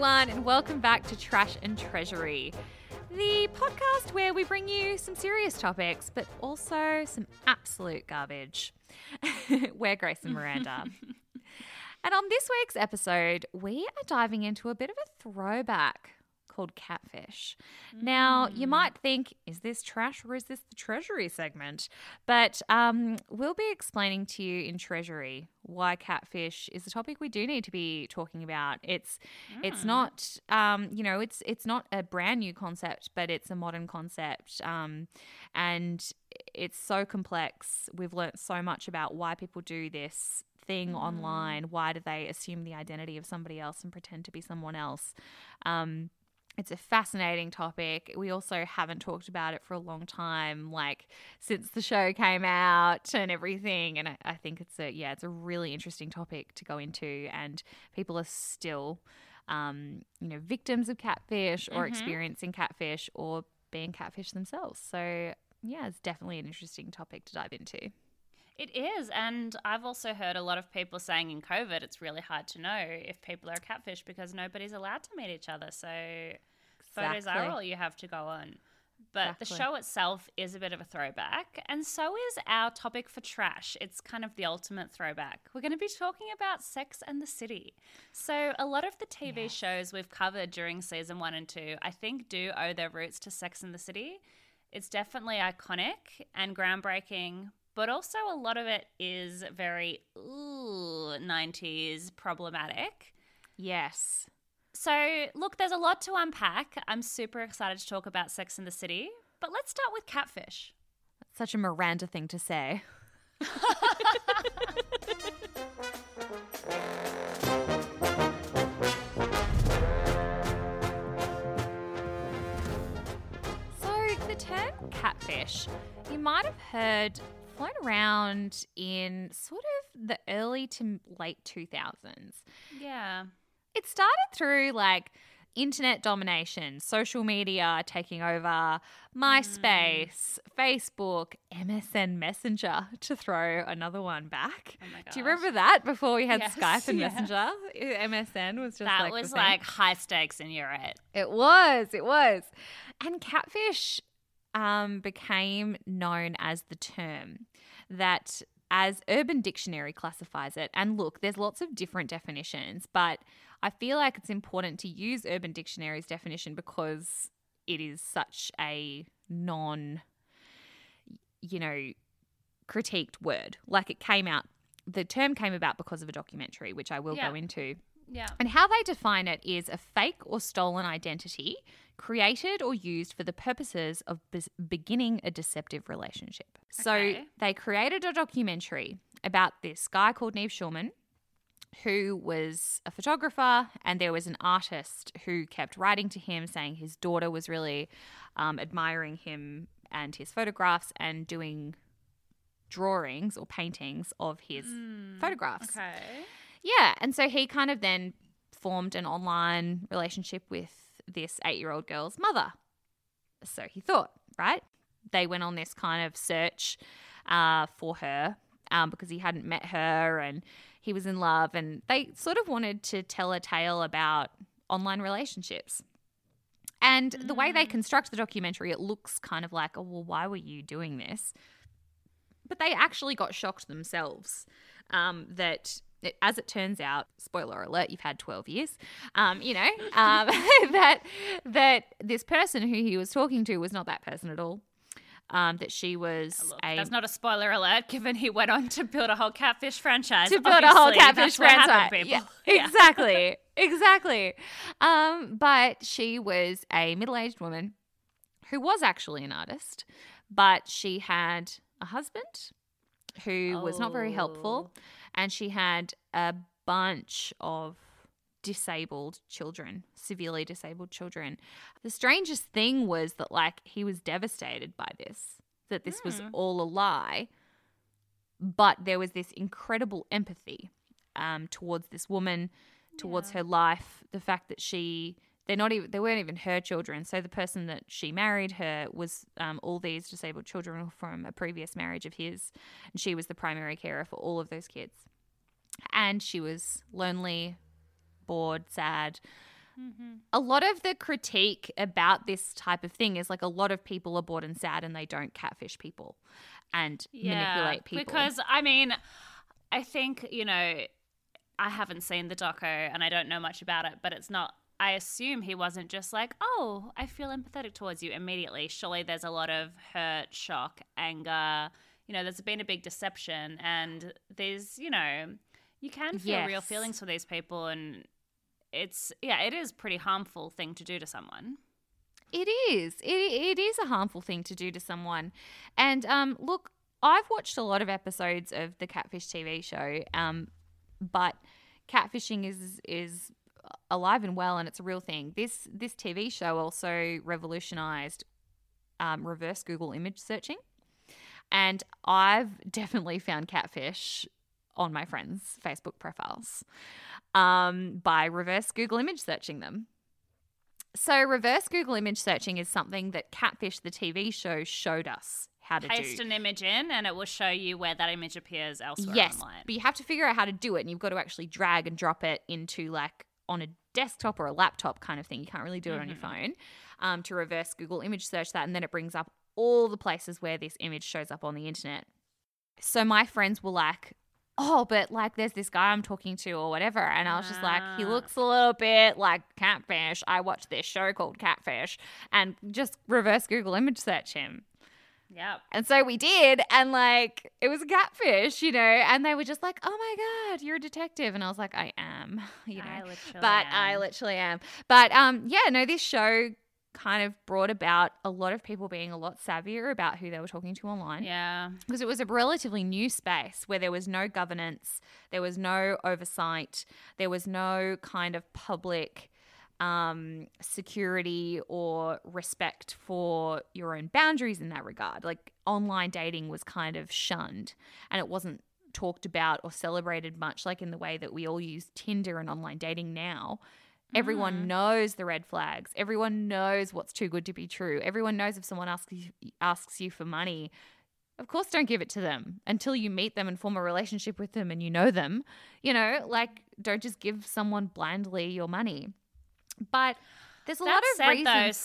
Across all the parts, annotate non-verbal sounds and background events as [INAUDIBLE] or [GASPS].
Everyone, and welcome back to Trash and Treasury, the podcast where we bring you some serious topics, but also some absolute garbage. [LAUGHS] We're Grace and Miranda. [LAUGHS] and on this week's episode, we are diving into a bit of a throwback called Catfish. Now, you might think, is this trash or is this the Treasury segment? But um, we'll be explaining to you in Treasury why catfish is a topic we do need to be talking about. It's it's not um, you know it's it's not a brand new concept, but it's a modern concept, um, and it's so complex. We've learnt so much about why people do this thing online. Why do they assume the identity of somebody else and pretend to be someone else? Um, it's a fascinating topic. We also haven't talked about it for a long time, like since the show came out and everything. And I, I think it's a yeah, it's a really interesting topic to go into, and people are still, um, you know, victims of catfish or experiencing catfish or being catfish themselves. So yeah, it's definitely an interesting topic to dive into. It is, and I've also heard a lot of people saying in COVID it's really hard to know if people are catfish because nobody's allowed to meet each other. So photos Exactly. are all you have to go on. But the show itself is a bit of a throwback, and so is our topic for trash. It's kind of the ultimate throwback. We're going to be talking about Sex and the City. So, a lot of the TV shows we've covered during season one and two, I think, do owe their roots to Sex and the City. It's definitely iconic and groundbreaking, but also a lot of it is very ooh, 90s problematic. Yes. So, look, there's a lot to unpack. I'm super excited to talk about Sex and the City, but let's start with Catfish. That's Such a Miranda thing to say. [LAUGHS] so, the term catfish, you might have heard flown around in sort of the early to late 2000s. Yeah. It started through like internet domination, social media taking over, MySpace, Facebook, MSN Messenger [LAUGHS] to throw another one back. Oh Do you remember that before we had Yes, Skype and yeah. Messenger? MSN was just That like was like high stakes in it. It was, it was. And catfish um, became known as the term that, as Urban Dictionary classifies it, and look, there's lots of different definitions, but I feel like it's important to use Urban Dictionary's definition because it is such a non, you know, critiqued word. Like it came out, the term came about because of a documentary, which I will Yeah. go into. Yeah. And how they define it is a fake or stolen identity created or used for the purposes of bes- beginning a deceptive relationship. So Okay. they created a documentary about this guy called Nev Schulman who was a photographer and there was an artist who kept writing to him saying his daughter was really um, admiring him and his photographs and doing drawings or paintings of his photographs. Okay. Yeah, and so he kind of then formed an online relationship with this eight year old girl's mother. So he thought, right? They went on this kind of search uh, for her um, because he hadn't met her and he was in love, and they sort of wanted to tell a tale about online relationships. And the way they construct the documentary, it looks kind of like, oh, well, why were you doing this? But they actually got shocked themselves um, that, it, as it turns out, spoiler alert, you've had 12 years, um, you know, um, [LAUGHS] that, that this person who he was talking to was not that person at all. Um, that she was Look, a that's not a spoiler alert, given he went on to build a whole catfish franchise. to build a whole catfish that's what happened, franchise. Yeah, exactly, exactly. Um, but she was a middle-aged woman who was actually an artist, but she had a husband who was not very helpful, Oh. And she had a bunch of disabled children, severely disabled children. The strangest thing was that like he was devastated by this, that this was all a lie. But there was this incredible empathy um, towards this woman, towards her life, the fact that she they're not even they weren't even her children. So the person that she married her was um, all these disabled children from a previous marriage of his, and she was the primary carer for all of those kids. And she was lonely, bored, sad. A lot of the critique about this type of thing is like a lot of people are bored and sad and they don't catfish people and manipulate people. Because I mean, I think you know, I haven't seen the doco and I don't know much about it, but it's not. I assume he wasn't just like, "Oh, I feel empathetic towards you" immediately. Surely there's a lot of hurt, shock, anger. You know, there's been a big deception, and there's you know, you can feel real feelings for these people, and it's yeah, it is a pretty harmful thing to do to someone. It is. It, it is a harmful thing to do to someone. And um, look, I've watched a lot of episodes of the Catfish TV show, um, but catfishing is is alive and well, and it's a real thing. This this TV show also revolutionized um, reverse Google image searching, and I've [LAUGHS] definitely found catfish on my friends' Facebook profiles um, by reverse Google image searching them. So, reverse Google image searching is something that Catfish, the TV show, showed us how to do. Paste do. an image in, and it will show you where that image appears elsewhere yes, online. but you have to figure out how to do it, and you've got to actually drag and drop it into like on a desktop or a laptop kind of thing. You can't really do it on your Mm-hmm. phone um, to reverse Google image search that, and then it brings up all the places where this image shows up on the internet. So my friends were like, "Oh, but like, there's this guy I'm talking to, or whatever," and I was just like, "He Ah. looks a little bit like Catfish." I watched this show called Catfish, and just reverse Google image search him. Yep. And so we did, and like it was a catfish, you know, and they were just like, "Oh my god, you're a detective," and I was like, "I am," [LAUGHS] you know, I literally but I literally am. But um, yeah, no, this show kind of brought about a lot of people being a lot savvier about who they were talking to online Yeah. because it was a relatively new space where there was no governance, there was no oversight, there was no kind of public um, security or respect for your own boundaries in that regard. Like online dating was kind of shunned and it wasn't talked about or celebrated much like in the way that we all use Tinder and online dating now. Everyone knows the red flags. Everyone knows what's too good to be true. Everyone knows if someone asks you, asks you for money, of course don't give it to them until you meet them and form a relationship with them and you know them. You know, like don't just give someone blindly your money. But there's a That lot of said, reasons.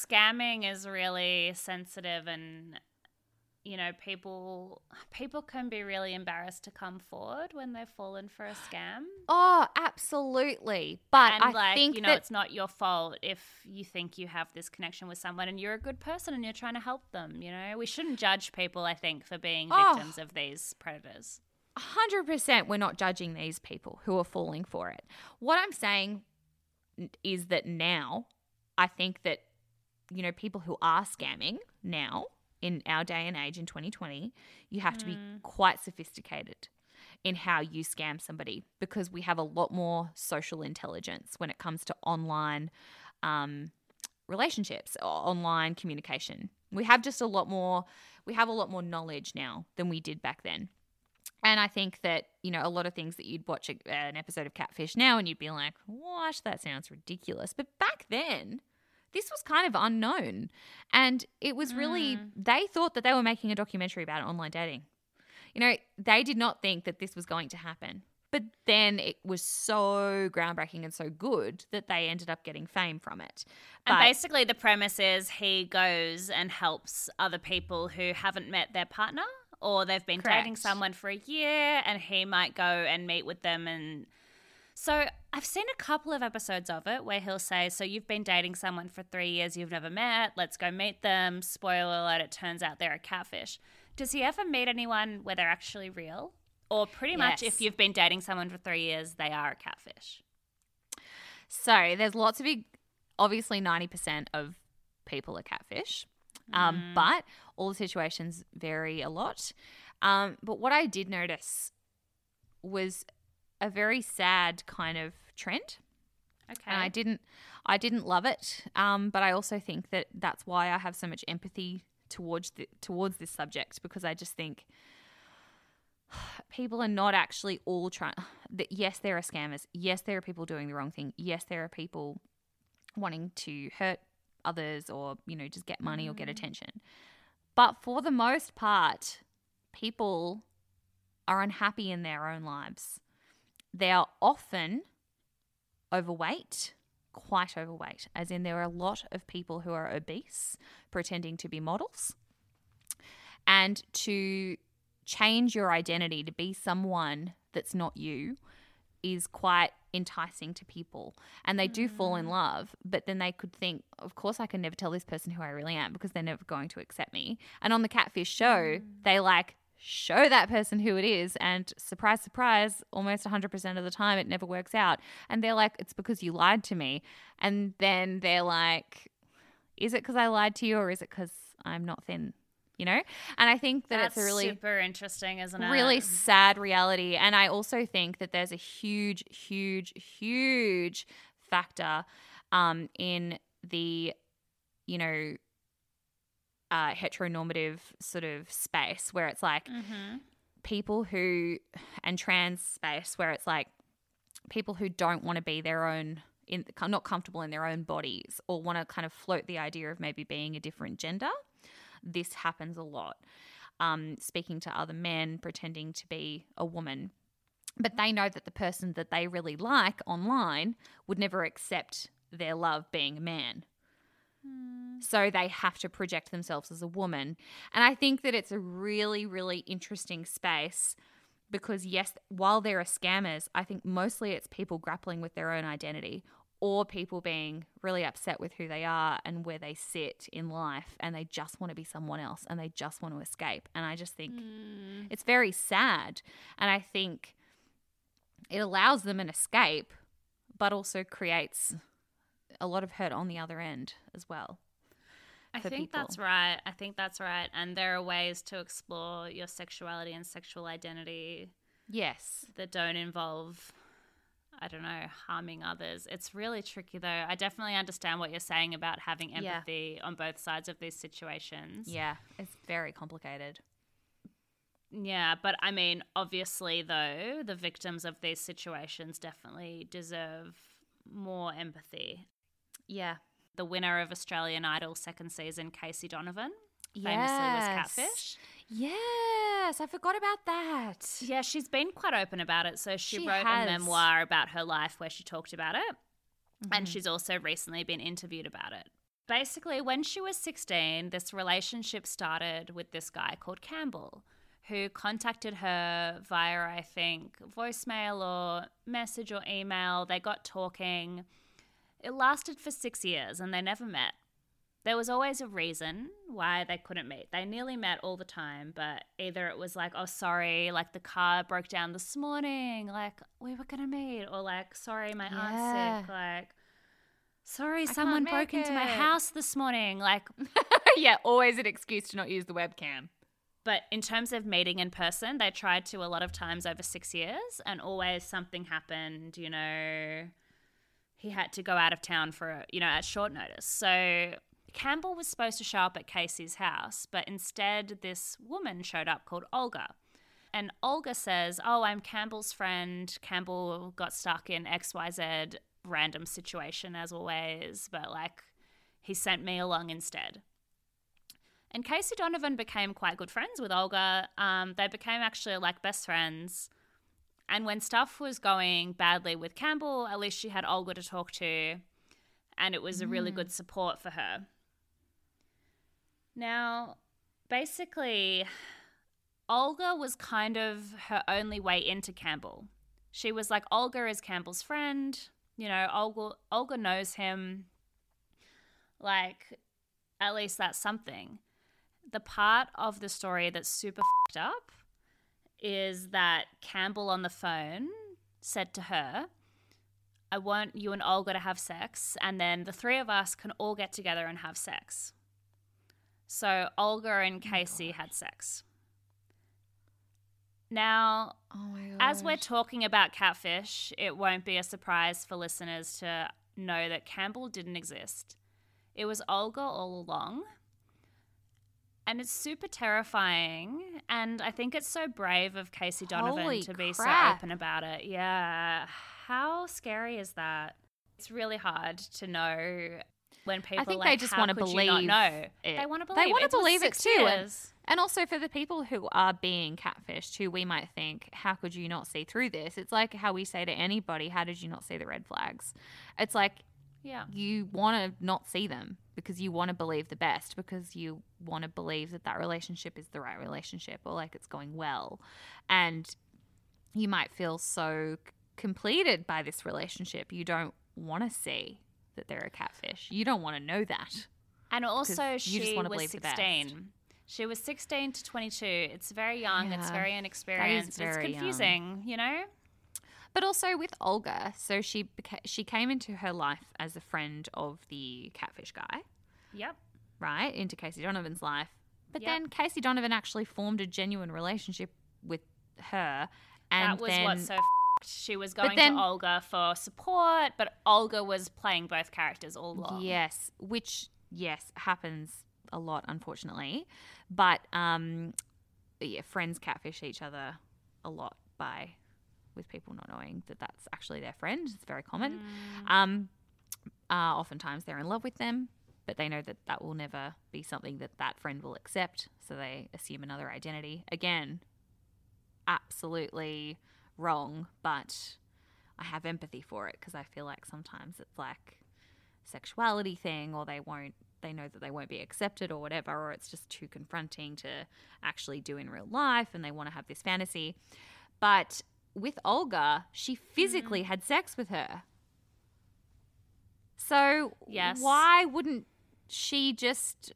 though, scamming is really sensitive, and you know, people people can be really embarrassed to come forward when they've fallen for a scam. Oh, absolutely. But and I like, think you know, that it's not your fault if you think you have this connection with someone and you're a good person and you're trying to help them. You know, we shouldn't judge people. I think for being Oh. victims of these predators. 100% we're not judging these people who are falling for it. What I'm saying is that now, I think that, you know, people who are scamming now in our day and age in 2020, you have to be quite sophisticated in how you scam somebody because we have a lot more social intelligence when it comes to online um, relationships or online communication. We have just a lot more, we have a lot more knowledge now than we did back then. And I think that, you know, a lot of things that you'd watch a, an episode of Catfish now and you'd be like, what? That sounds ridiculous. But back then, this was kind of unknown. And it was really, hmm. they thought that they were making a documentary about online dating. You know, they did not think that this was going to happen. But then it was so groundbreaking and so good that they ended up getting fame from it. And basically, the premise is he goes and helps other people who haven't met their partner or they've been dating someone for a year and he might go and meet with them. And so I've seen a couple of episodes of it where he'll say, So you've been dating someone for three years you've never met. Let's go meet them. Spoiler alert, it turns out they're a catfish. Does he ever meet anyone where they're actually real? Or pretty much if you've been dating someone for three years, they are a catfish. So there's lots of big, obviously 90% of people are catfish, um, but all the situations vary a lot. Um, but what I did notice was a very sad kind of trend. Okay. and I didn't I didn't love it. Um, but I also think that that's why I have so much empathy towards the, towards this subject because I just think [SIGHS] people are not actually all trying. [SIGHS] That yes, there are scammers. Yes, there are people doing the wrong thing. Yes, there are people wanting to hurt others or you know just get money or get mm. attention. But for the most part, people are unhappy in their own lives. They are often overweight, quite overweight, as in there are a lot of people who are obese pretending to be models. And to change your identity to be someone that's not you is quite enticing to people and they do fall in mm. love but then they could think of course i can never tell this person who i really am because they're never going to accept me. And on the catfish show mm. they like show that person who it is and surprise surprise almost 100% of the time it never works out. And they're like it's because you lied to me. And then they're like is it because i lied to you or is it because i'm not thin you know and i think that That's it's a really super interesting, isn't it? really sad reality. And I also think that there's a huge, huge, huge factor um, in the, you know, uh, heteronormative sort of space where it's like Mm-hmm. people who, and trans space where it's like people who don't want to be their own. In, not comfortable in their own bodies or want to kind of float the idea of maybe being a different gender. This happens a lot um, speaking to other men, pretending to be a woman. But they know that the person that they really like online would never accept their love being a man. So they have to project themselves as a woman. And I think that it's a really, really interesting space because, yes, while there are scammers, I think mostly it's people grappling with their own identity or people being really upset with who they are and where they sit in life and they just want to be someone else and they just want to escape. And I just think mm. it's very sad. And I think it allows them an escape, but also creates a lot of hurt on the other end as well. I think that's right. I think that's right. And there are ways to explore your sexuality and sexual identity Yes. that don't involve, I don't know, harming others. It's really tricky, though. I definitely understand what you're saying about having Yeah. empathy on both sides of these situations. Yeah. It's very complicated. Yeah, but I mean, obviously, though, the victims of these situations definitely deserve more empathy. Yeah. The winner of Australian Idol second season, Casey Donovan, famously was Catfish. Yes, I forgot about that. Yeah, she's been quite open about it. So she, She wrote has. a memoir about her life where she talked about it. And mm-hmm. she's also recently been interviewed about it. Basically, when she was 16, this relationship started with this guy called Campbell, who contacted her via, I think, voicemail or message or email. They got talking. It lasted for six years and they never met. There was always a reason why they couldn't meet. They nearly met all the time, but either it was like, oh, sorry, like the car broke down this morning, like we were gonna meet, or like, sorry, my aunt's sick, like, sorry, can't someone broke into my house this morning, like. [LAUGHS] yeah, always an excuse to not use the webcam. But in terms of meeting in person, they tried to a lot of times over six years, and always something happened, you know. He had to go out of town for, you know, at short notice. So Campbell was supposed to show up at Casey's house, but instead, this woman showed up called Olga. And Olga says, Oh, I'm Campbell's friend. Campbell got stuck in XYZ random situation as always, but like he sent me along instead. And Casey Donovan became quite good friends with Olga. Um, they became actually like best friends. And when stuff was going badly with Campbell, at least she had Olga to talk to, and it was a really good support for her. Now, basically, Olga was kind of her only way into Campbell. She was like, Olga is Campbell's friend. You know, Olga, Olga knows him. Like, at least that's something. The part of the story that's super fed up is that Campbell on the phone said to her, I want you and Olga to have sex, and then the three of us can all get together and have sex. So Olga and Casey had sex. Now, Oh as we're talking about catfish, it won't be a surprise for listeners to know that Campbell didn't exist. It was Olga all along. And it's super terrifying. And I think it's so brave of Casey Donovan Holy to be so open about it. Yeah. How scary is that? It's really hard to know. When people I think like, they just want to could you not believe know. it. They want to believe. They want to believe it too. And, and also for the people who are being catfished, who we might think, how could you not see through this? It's like how we say to anybody, how did you not see the red flags? It's like Yeah. you want to not see them because you want to believe the best because you want to believe that that relationship is the right relationship or like it's going well and you might feel so completed by this relationship you don't want to see that they're a catfish you don't want to know that And also, she was believe 16. She was 16 to 22. It's very young. It's very inexperienced. very it's young. confusing, you know? but also with Olga so she beca- she came into her life as a friend of the catfish guy Yep. right, into Casey Donovan's life. But Yep. then Casey Donovan actually formed a genuine relationship with her. And that was then, what so She was going then- to Olga for support, but Olga was playing both characters all along. Yes, which, yes, happens a lot, unfortunately. But, um, yeah, friends catfish each other a lot by with people not knowing that that's actually their friend. It's very common. Mm. Um, uh, oftentimes they're in love with them, but they know that that will never be something that that friend will accept. So they assume another identity. Again, absolutely wrong, but I have empathy for it because I feel like sometimes it's like sexuality thing or they won't they know that they won't be accepted or whatever or it's just too confronting to actually do in real life and they want to have this fantasy. But with Olga, she mm. physically had sex with her. So Yes. why wouldn't she just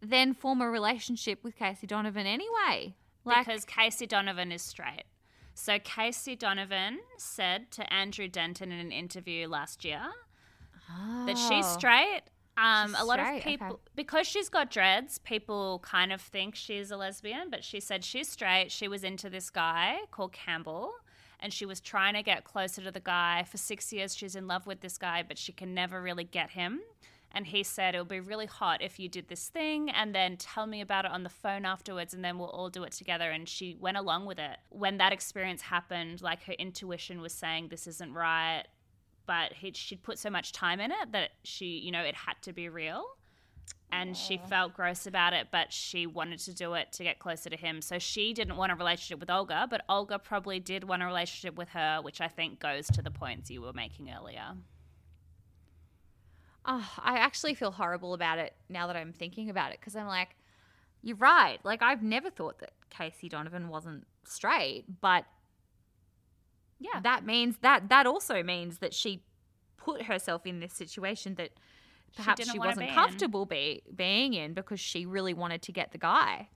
then form a relationship with Casey Donovan anyway? because Casey Donovan is straight. So Casey Donovan said to Andrew Denton in an interview last year that she's Oh. straight. Um, She's a lot straight, of people, okay. because she's got dreads, people kind of think she's a lesbian, but she said she's straight. She was into this guy called Campbell, and she was trying to get closer to the guy. For six years, she's in love with this guy, but she can never really get him. And he said, It would be really hot if you did this thing and then tell me about it on the phone afterwards and then we'll all do it together. And she went along with it. When that experience happened, like her intuition was saying, This isn't right. But he, she'd put so much time in it that she, you know, it had to be real. And she felt gross about it, but she wanted to do it to get closer to him. So she didn't want a relationship with Olga, but Olga probably did want a relationship with her, which I think goes to the points you were making earlier. Oh, I actually feel horrible about it now that I'm thinking about it because I'm like, you're right. Like, I've never thought that Casey Donovan wasn't straight, but Yeah. that means that that also means that she put herself in this situation that perhaps didn't she, wasn't comfortable be, being in because she really wanted to get the guy.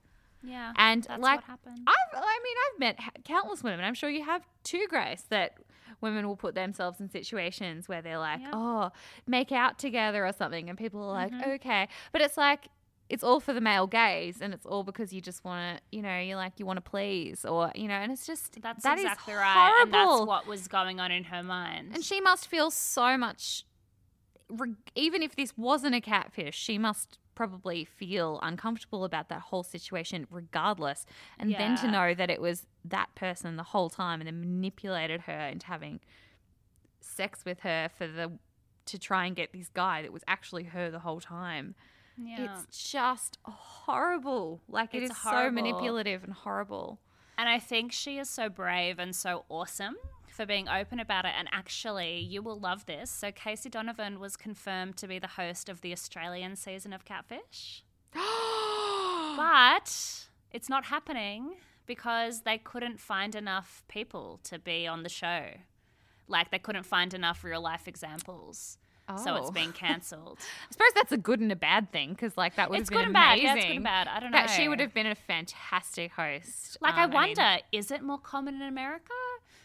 Yeah. And that's like, what happened. I've, I mean, I've met ha- countless women. I'm sure you have too, Grace, that women will put themselves in situations where they're like, Yeah. oh, make out together or something. And people are like, Mhm. okay. But it's like, it's all for the male gaze and it's all because you just want to, you know, you're like, you want to please or, you know, and it's just, That's that is exactly right. And that's what was going on in her mind. And she must feel so much, re- even if this wasn't a catfish, she must probably feel uncomfortable about that whole situation regardless. And then to know that it was that person the whole time and then manipulated her into having sex with her for the to try and get this guy that was actually her the whole time. yeah. It's just horrible. Like it It's is so manipulative and horrible. And I think she is so brave and so awesome for being open about it. And actually, you will love this. So, Casey Donovan was confirmed to be the host of the Australian season of Catfish. [GASPS] But it's not happening because they couldn't find enough people to be on the show. Like, they couldn't find enough real life examples. So it's Oh. been [LAUGHS] cancelled. I suppose that's a good and a bad thing because, like, that would it's have been good and bad. Yeah, it's good and bad. I don't know. That she would have been a fantastic host. Like, I Um, mean, wonder, is it more common in America?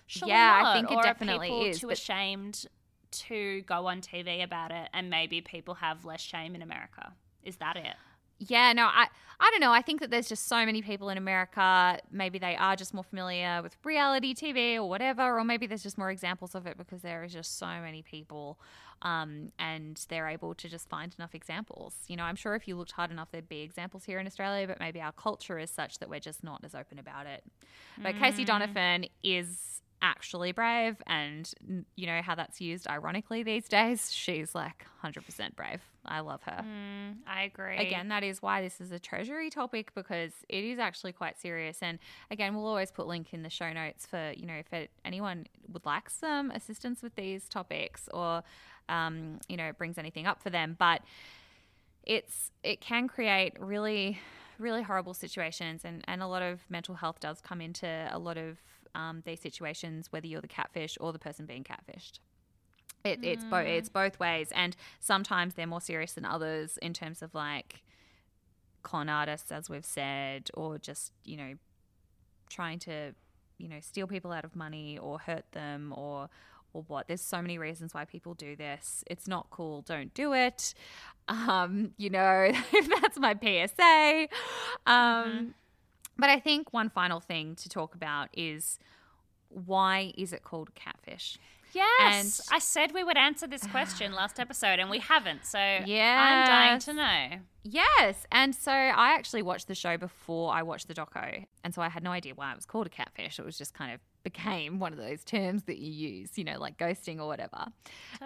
Surely Yeah, I think it definitely people is, too but- ashamed to go on TV about it, and maybe people have less shame in America. Is that it? yeah, no, I, I don't know. I think that there's just so many people in America. Maybe they are just more familiar with reality TV or whatever, or maybe there's just more examples of it because there is just so many people, um, and they're able to just find enough examples. You know, I'm sure if you looked hard enough, there'd be examples here in Australia, but maybe our culture is such that we're just not as open about it. But Casey Mm. Donovan is actually brave and you know how that's used ironically these days she's like 100% brave i love her Mm, I agree. again that is why this is a treasury topic because it is actually quite serious and again we'll always put link in the show notes for you know if anyone would like some assistance with these topics or um, you know brings anything up for them but it's it can create really really horrible situations and and a lot of mental health does come into a lot of um, these situations whether you're the catfish or the person being catfished. It, it's both it's both ways and sometimes they're more serious than others in terms of like con artists as we've said or just you know trying to you know steal people out of money or hurt them or or what. There's so many reasons why people do this. It's not cool. Don't do it. [LAUGHS] Um you know [LAUGHS] that's my psa um but i think one final thing to talk about is why is it called catfish Yes, And- I said we would answer this question last episode, and we haven't. So I'm dying to know. Yes. And so I actually watched the show before I watched the doco. And so I had no idea why it was called a catfish. It was just kind of became one of those terms that you use, you know, like ghosting or whatever.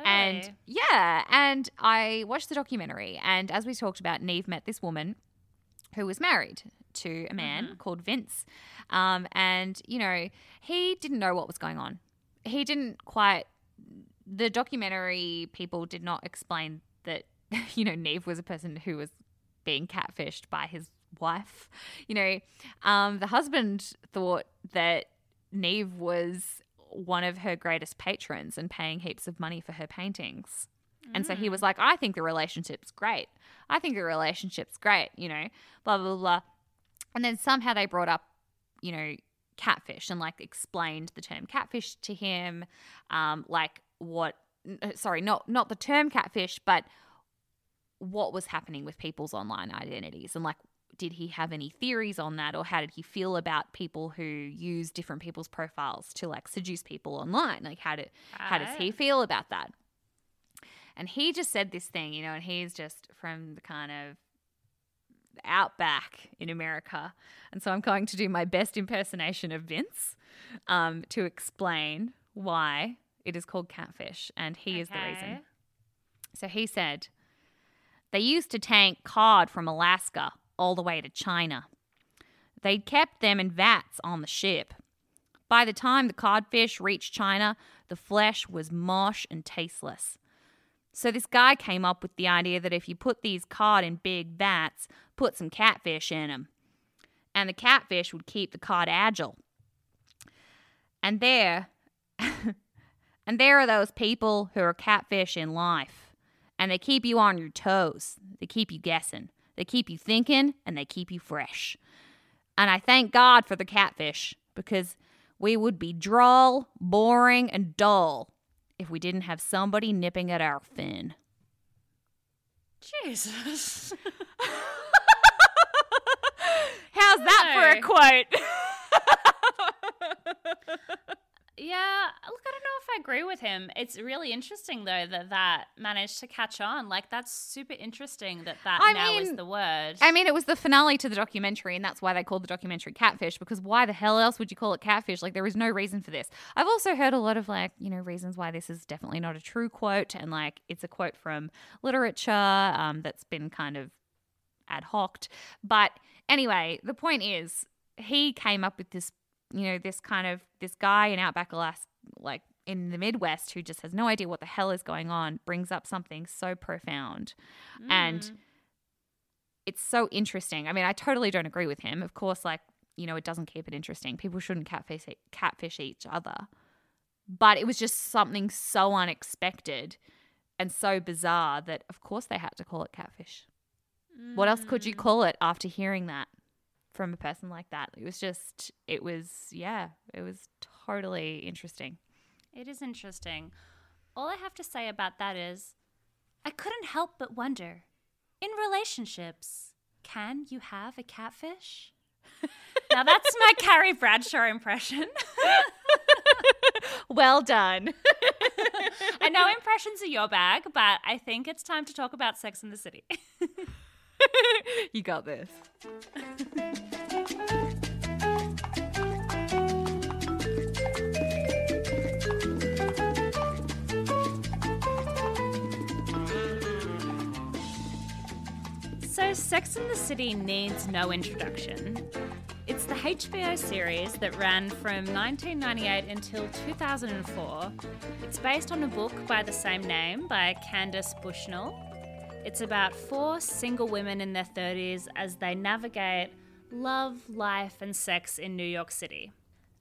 And yeah, and I watched the documentary. And as we talked about, Nev met this woman who was married to a man called Vince. Um, and, you know, he didn't know what was going on. He didn't quite, the documentary people did not explain that, [LAUGHS] you know, Nev was a person who was being catfished by his wife. You know, um, the husband thought that Nev was one of her greatest patrons and paying heaps of money for her paintings. And so he was like, I think the relationship's great. I think the relationship's great, you know, blah, blah, blah. And then somehow they brought up, you know, catfish and like explained the term catfish to him. Um, like what, uh, sorry, not, not the term catfish, but what was happening with people's online identities and like, did he have any theories on that or how did he feel about people who use different people's profiles to like seduce people online like how did how does he feel about that and he just said this thing, you know, and he's just from the kind of outback in America. And so I'm going to do my best impersonation of Vince um, to explain why it is called catfish. And he is the reason. So he said, they used to tank cod from Alaska all the way to China. They'd kept them in vats on the ship. By the time the codfish reached China, the flesh was mosh and tasteless. So this guy came up with the idea that if you put these cod in big vats, put some catfish in them, and the catfish would keep the cod agile. And there, [LAUGHS] and there are those people who are catfish in life, and they keep you on your toes. They keep you guessing. They keep you thinking, and they keep you fresh. And I thank God for the catfish because we would be droll, boring, and dull if we didn't have somebody nipping at our fin. Jesus. [LAUGHS] How's that for a quote? [LAUGHS] yeah, look, I don't know if I agree with him. It's really interesting though that that managed to catch on. Like that's super interesting that that I now is the word. I mean, it was the finale to the documentary, and that's why they called the documentary Catfish, because why the hell else would you call it Catfish? Like, there is no reason for this. I've also heard a lot of, like, you know, reasons why this is definitely not a true quote, and, like, it's a quote from literature um, that's been kind of ad hoc. But anyway, the point is, he came up with this, you know, this kind of, this guy in Outback Alaska, like, in the Midwest who just has no idea what the hell is going on, brings up something so profound. And Mm. it's so interesting. I mean, I totally don't agree with him. Of course, like, you know, it doesn't keep it interesting. People shouldn't catfish catfish each other. But it was just something so unexpected and so bizarre that of course they had to call it catfish. What else could you call it after hearing that from a person like that? It was just it was yeah, it was totally interesting. It is interesting. All I have to say about that is I couldn't help but wonder in relationships, can you have a catfish? [LAUGHS] now that's my Carrie Bradshaw impression. [LAUGHS] Well done. [LAUGHS] I know impressions are your bag, but I think it's time to talk about Sex in the City. [LAUGHS] you got this. So, Sex and the City needs no introduction. It's the HBO series that ran from 1998 until 2004. It's based on a book by the same name by Candace Bushnell it's about four single women in their 30s as they navigate love, life, and sex in New York City.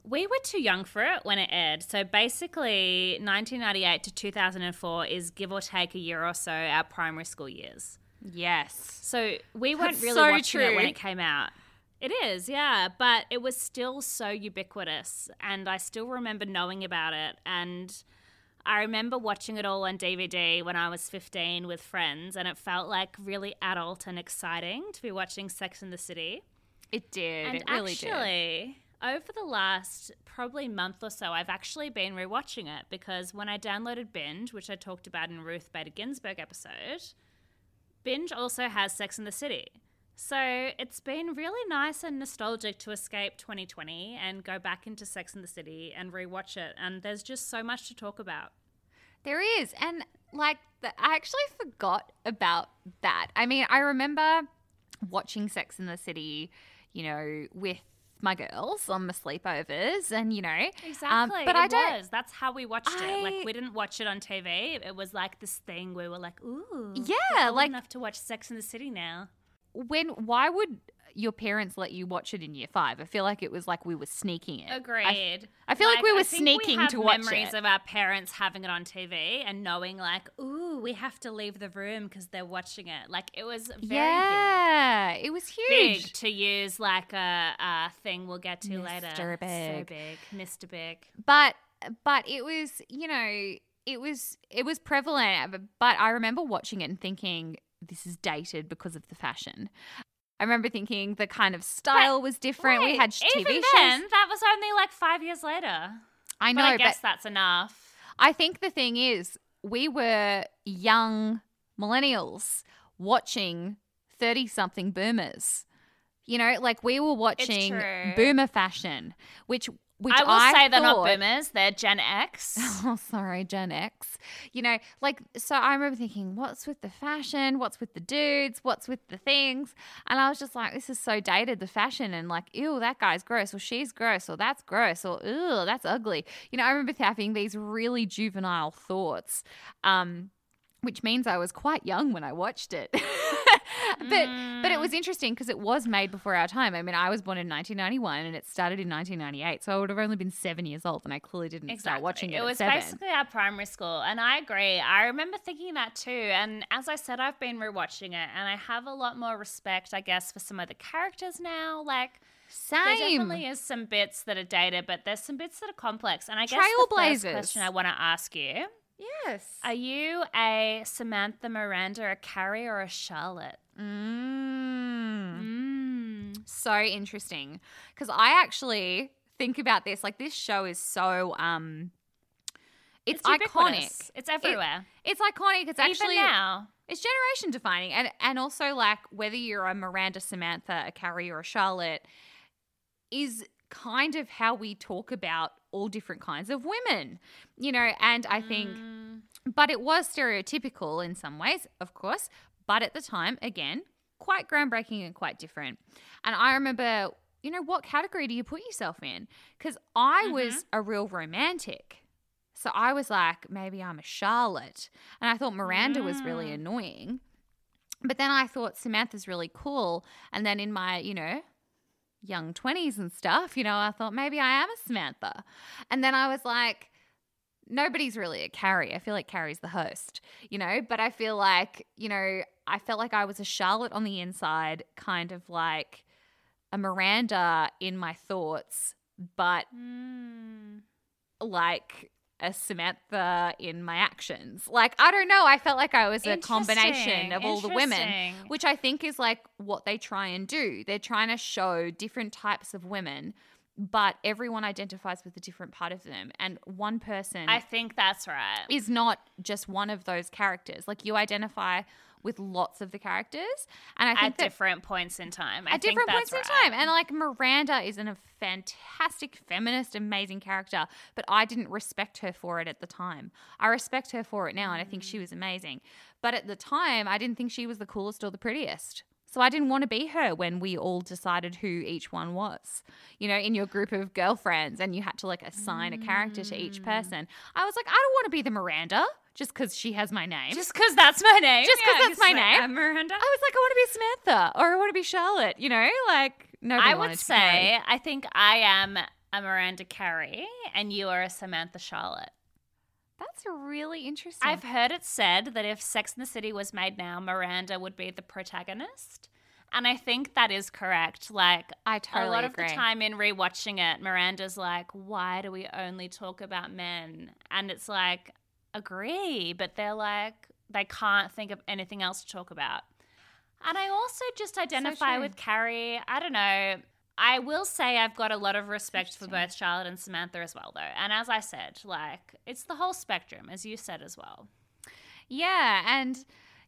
We were too young for it when it aired. So basically, 1998 to 2004 is give or take a year or so our primary school years. Yes. So we weren't That's really so watching it when it came out. It is, yeah, but it was still so ubiquitous, and I still remember knowing about it. And I remember watching it all on DVD when I was 15 with friends, and it felt like really adult and exciting to be watching Sex in the City. It did. And it really did. over the last probably month or so, I've actually been rewatching it because when I downloaded Binge, which I talked about in Ruth Bader Ginsburg episode, Binge also has Sex in the City. So it's been really nice and nostalgic to escape 2020 and go back into Sex in the City and rewatch it. And there's just so much to talk about. There is. And like, the, I actually forgot about that. I mean, I remember watching Sex in the City, you know, with my girls on my sleepovers and, you know. Exactly. Um, but it I don't. was. That's how we watched it. Like we didn't watch it on TV. It was like this thing we were like, ooh, Yeah, like- enough to watch Sex in the City now. When, why would your parents let you watch it in year five? I feel like it was like we were sneaking it. I- Agreed. I feel like we were sneaking have to watch memories it. of our parents having it on TV and knowing like, ooh, we have to leave the room because they're watching it. Like it was very yeah, it was huge. Big to use like a, a thing we'll get to later. Mr. So Big. big, Mr. Big. but but it was you know it was it was prevalent but i remember watching it and thinking this is dated because of the fashion. I remember thinking the kind of style was different. We had tv even shows then, that was only like five years later. i know But I but guess that's enough. i think the thing is we were young millennials watching 30 something boomers. You know like we were watching boomer fashion which which I will say they're not boomers; they're Gen X. [LAUGHS] Oh, sorry, Gen X. You know, like, so I remember thinking, what's with the fashion? What's with the dudes? What's with the things? And I was just like, this is so dated, the fashion, and like, ew, that guy's gross, or she's gross, or that's gross, or ew, that's ugly. You know, I remember having these really juvenile thoughts, um, which means I was quite young when I watched it. [LAUGHS] but but it was mm. interesting because it was made before our time. I mean, I was born in 1991 and it started in 1998, so I would have only been seven years old, and I clearly didn't start watching it. It was basically our primary school, and I agree. I remember thinking that too. And as I said, I've been rewatching it, and I have a lot more respect, I guess, for some of the characters now. Like Same. there definitely is some bits that are dated, but there's some bits that are complex. And I guess the first question I want to ask you: Yes. Are you a Samantha Miranda, a Carrie, or a Charlotte? Mm. Mm. So interesting because I actually think about this. Like this show is so um, it's, iconic. It's everywhere. It's iconic. It's actually Even now. it's generation defining, and and also like whether you're a Miranda, Samantha, a Carrie, or a Charlotte, is kind of how we talk about all different kinds of women, you know. And I think, Mm. but it was stereotypical in some ways, of course. But at the time, again, quite groundbreaking and quite different. And I remember, you know, what category do you put yourself in? Because I was a real romantic. So I was like, maybe I'm a Charlotte. And I thought Miranda was really annoying. But then I thought Samantha's really cool. And then in my, you know, young 20s and stuff, you know, I thought maybe I am a Samantha. And then I was like, nobody's really a Carrie. I feel like Carrie's the host, you know, but I feel like, you know, I felt like I was a Charlotte on the inside, kind of like a Miranda in my thoughts, but Mm. like a Samantha in my actions. Like, I don't know. I felt like I was a combination of all the women, which I think is like what they try and do. They're trying to show different types of women, but everyone identifies with a different part of them. And one person I think that's right. is not just one of those characters. Like, you identify with lots of the characters. And I think At that different points in time. I at different points in time. And like Miranda is an, a fantastic feminist, amazing character, but I didn't respect her for it at the time. I respect her for it now, and I think Mm. she was amazing. But at the time, I didn't think she was the coolest or the prettiest. So I didn't want to be her when we all decided who each one was. You know, in your group of girlfriends and you had to like assign a character to each person. I was like, I don't want to be the Miranda just because she has my name. Just because that's my name. Just 'cause Yeah, that's my name. I'm Miranda. I was like, I want to be Samantha or I want to be Charlotte, you know? Like, nobody I would to be Carrie. say I think I am a Miranda Carrie and you are a Samantha Charlotte. That's really interesting. I've heard it said that if Sex in the City was made now, Miranda would be the protagonist. And I think that is correct. Like I totally a lot agree. of the time in rewatching it, Miranda's like, "Why do we only talk about men?" And it's like, agree, but they're like, they can't think of anything else to talk about. And I also just identify true. with Carrie. I don't know. I will say I've got a lot of respect for both Charlotte and Samantha as well, though. And as I said, like, it's the whole spectrum, as you said as well. Yeah, and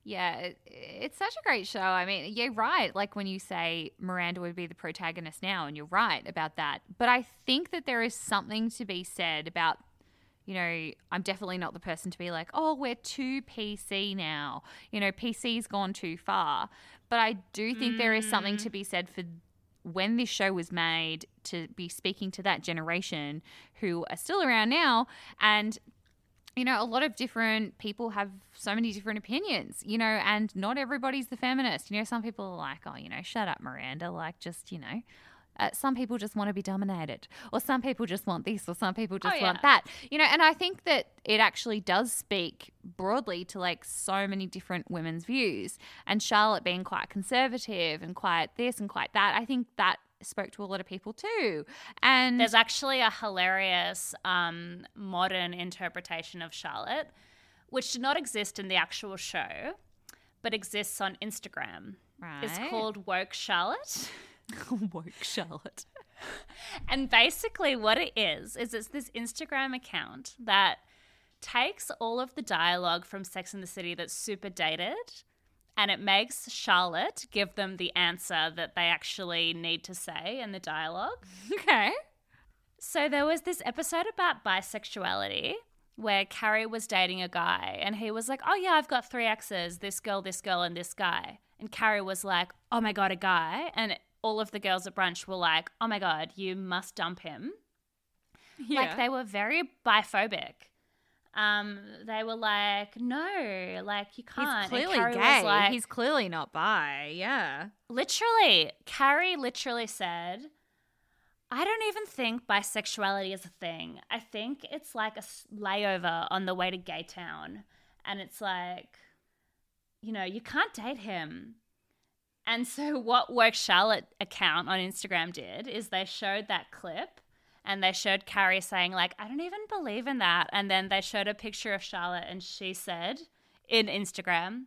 yeah, it, it's such a great show. I mean, you're right. Like when you say Miranda would be the protagonist now, and you're right about that. But I think that there is something to be said about, you know, I'm definitely not the person to be like, oh, we're too PC now. You know, PC's gone too far. But I do think there is something to mm. be said for when this show was made to be speaking to that generation who are still around now and you know, a lot of different people have so many different opinions, you know, and not everybody's the feminist. You know, some people are like, oh, you know, shut up, Miranda. Like, just, you know, uh, some people just want to be dominated, or some people just want this, or some people just Oh, want yeah. that, you know. And I think that it actually does speak broadly to like so many different women's views. And Charlotte being quite conservative and quite this and quite that, I think that spoke to a lot of people too. And There's actually a hilarious um, modern interpretation of Charlotte, which did not exist in the actual show, but exists on Instagram. It's called Woke Charlotte. [LAUGHS] woke Charlotte. And basically, what it is, is it's this Instagram account that takes all of the dialogue from Sex and the City that's super dated and it makes Charlotte give them the answer that they actually need to say in the dialogue. Okay. So there was this episode about bisexuality where Carrie was dating a guy and he was like, Oh, yeah, I've got three exes this girl, this girl, and this guy. And Carrie was like, Oh my God, a guy. And all of the girls at brunch were like, Oh my God, you must dump him. Like they were very biphobic. Um, they were like, No, like you can't. He's clearly gay. like, He's clearly not bi. Yeah. Literally, Carrie literally said, I don't even think bisexuality is a thing. I think it's like a layover on the way to gay town. And it's like, you know, you can't date him. And so, what Woke Charlotte account on Instagram did is they showed that clip and they showed Carrie saying, like, I don't even believe in that. And then they showed a picture of Charlotte and she said in Instagram,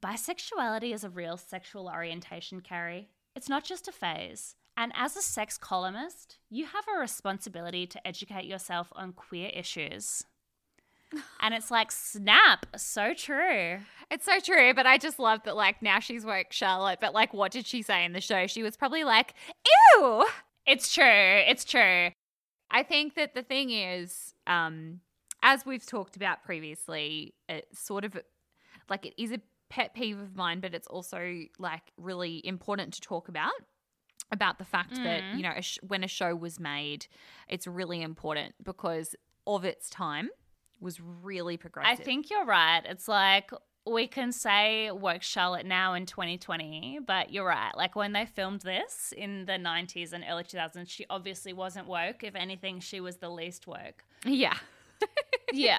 Bisexuality is a real sexual orientation, Carrie. It's not just a phase. And as a sex columnist, you have a responsibility to educate yourself on queer issues. And it's like, snap, so true. It's so true, but I just love that like now she's woke Charlotte, but like what did she say in the show? She was probably like, ew. It's true. It's true. I think that the thing is, um, as we've talked about previously, it's sort of like it is a pet peeve of mine, but it's also like really important to talk about about the fact that Mm. you know a sh- when a show was made, it's really important because of its time was really progressive. I think you're right. It's like we can say woke Charlotte now in 2020, but you're right. Like when they filmed this in the 90s and early 2000s, she obviously wasn't woke. If anything, she was the least woke. yeah. [LAUGHS] yeah.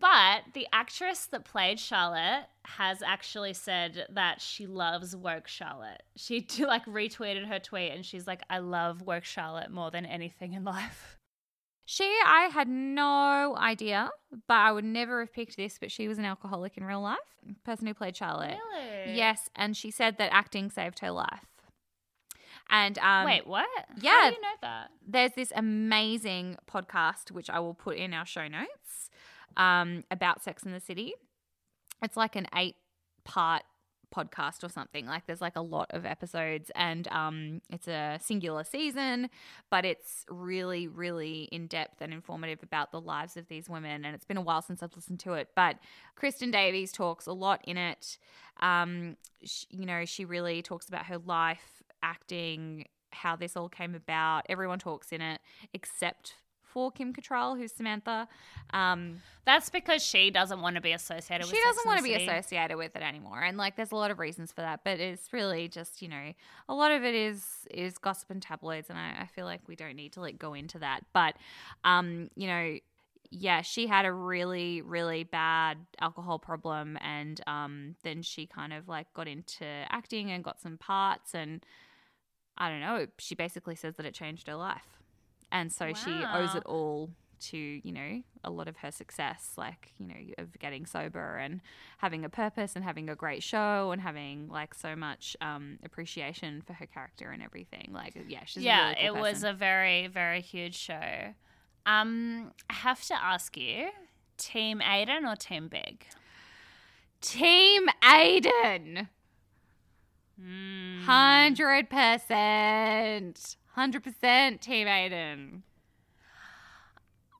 But the actress that played Charlotte has actually said that she loves woke Charlotte. She [LAUGHS] like retweeted her tweet and she's like, I love woke Charlotte more than anything in life. She, I had no idea, but I would never have picked this. But she was an alcoholic in real life, person who played Charlotte. Really? Yes, and she said that acting saved her life. And um, Wait, what? yeah. How do you know that? there's this amazing podcast which I will put in our show notes um, about Sex in the City. It's like an eight part podcast or something. Like there's like a lot of episodes and um it's a singular season, but it's really really in depth and informative about the lives of these women and it's been a while since I've listened to it, but Kristin Davis talks a lot in it. Um sh- you know, she really talks about her life acting how this all came about. Everyone talks in it except for Kim Cattrall, who's Samantha. Um, That's because she doesn't want to be associated with she doesn't want to be associated with it anymore, and like, there's a lot of reasons for that. But it's really just, you know, a lot of it is is gossip and tabloids, and I, I feel like we don't need to like go into that. But, um, you know. Yeah, she had a really, really bad alcohol problem, and um, then she kind of like got into acting and got some parts, and I don't know. She basically says that it changed her life. And so she owes it all to, you know, a lot of her success, like, you know, of getting sober and having a purpose and having a great show and having like so much um, appreciation for her character and everything. Like, yeah, she's yeah, really cool it was a very, very huge show. Um, I have to ask you, Team Aiden or Team Big? Team Aiden. Hmm. Hundred percent. Hundred percent Team Aiden.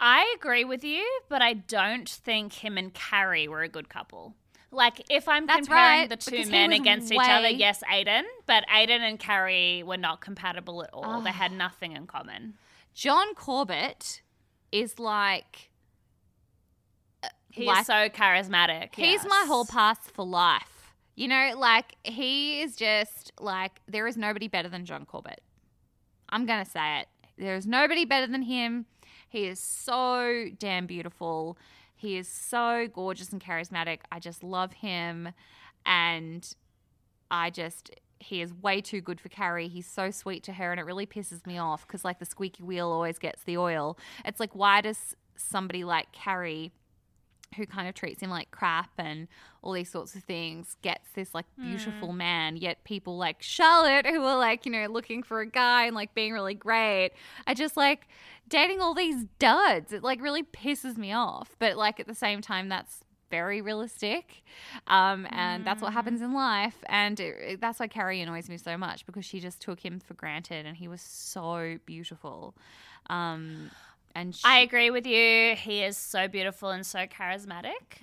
I agree with you, but I don't think him and Carrie were a good couple. Like, if I'm That's comparing right, the two men against each other, yes, Aiden, but Aiden and Carrie were not compatible at all. They Oh. had nothing in common. John Corbett is like. He's like- so charismatic. He's my yes. whole pass for life. You know, like he is just like there is nobody better than John Corbett. I'm gonna say it. There is nobody better than him. He is so damn beautiful. He is so gorgeous and charismatic. I just love him, and I just he is way too good for Carrie. He's so sweet to her, and it really pisses me off because like the squeaky wheel always gets the oil. It's like why does somebody like Carrie who kind of treats him like crap and all these sorts of things gets this like beautiful man yet people like charlotte who are like you know looking for a guy and like being really great i just like dating all these duds. It like really pisses me off. But like at the same time that's very realistic um, and that's what happens in life. And it, it- that's why carrie annoys me so much because she just took him for granted and he was so beautiful. Um, and she, I agree with you. He is so beautiful and so charismatic.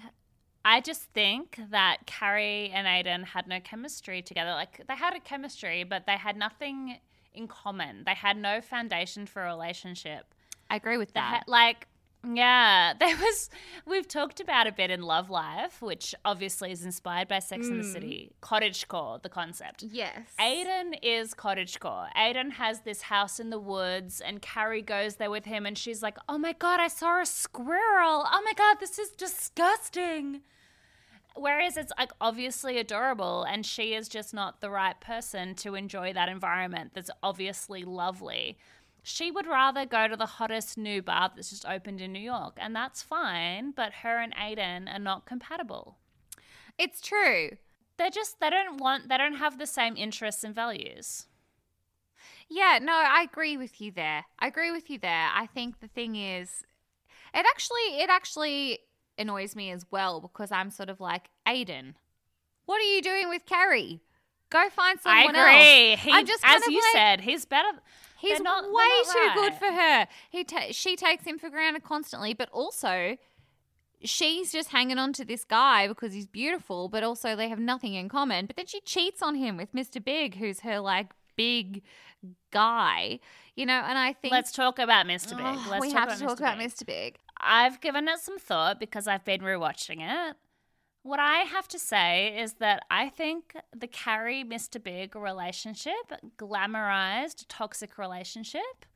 I just think that Carrie and Aiden had no chemistry together. Like they had a chemistry, but they had nothing in common. They had no foundation for a relationship. I agree with that had, like, yeah, [LAUGHS] there was. We've talked about a bit in Love Life, which obviously is inspired by Sex and the mm. City. Cottagecore, the concept. yes Aiden is cottagecore. Aiden has this house in the woods, and Carrie goes there with him, and she's like, "Oh my god, I saw a squirrel! Oh my god, this is disgusting." Whereas it's like obviously adorable, and she is just not the right person to enjoy that environment that's obviously lovely. She would rather go to the hottest new bar that's just opened in New York, and that's fine, but her and Aiden are not compatible. It's true. They're just, they don't want, they don't have the same interests and values. Yeah, no, I agree with you there. I agree with you there. I think the thing is it actually it actually annoys me as well because I'm sort of like, Aiden, what are you doing with Carrie? Go find I someone agree. else. He, I'm just as you like, said, he's better. He's not- way too good for her. He ta- she takes him for granted constantly, but also she's just hanging on to this guy because he's beautiful, but also they have nothing in common. But then she cheats on him with Mr. Big, who's her like big guy, you know. And I think Let's talk about Mr. Big. Oh, Let's we have to talk Mr. about Big. Mr. Big. I've given it some thought because I've been rewatching it. What I have to say is that I think the Carrie Mr. Big relationship glamorized a toxic relationship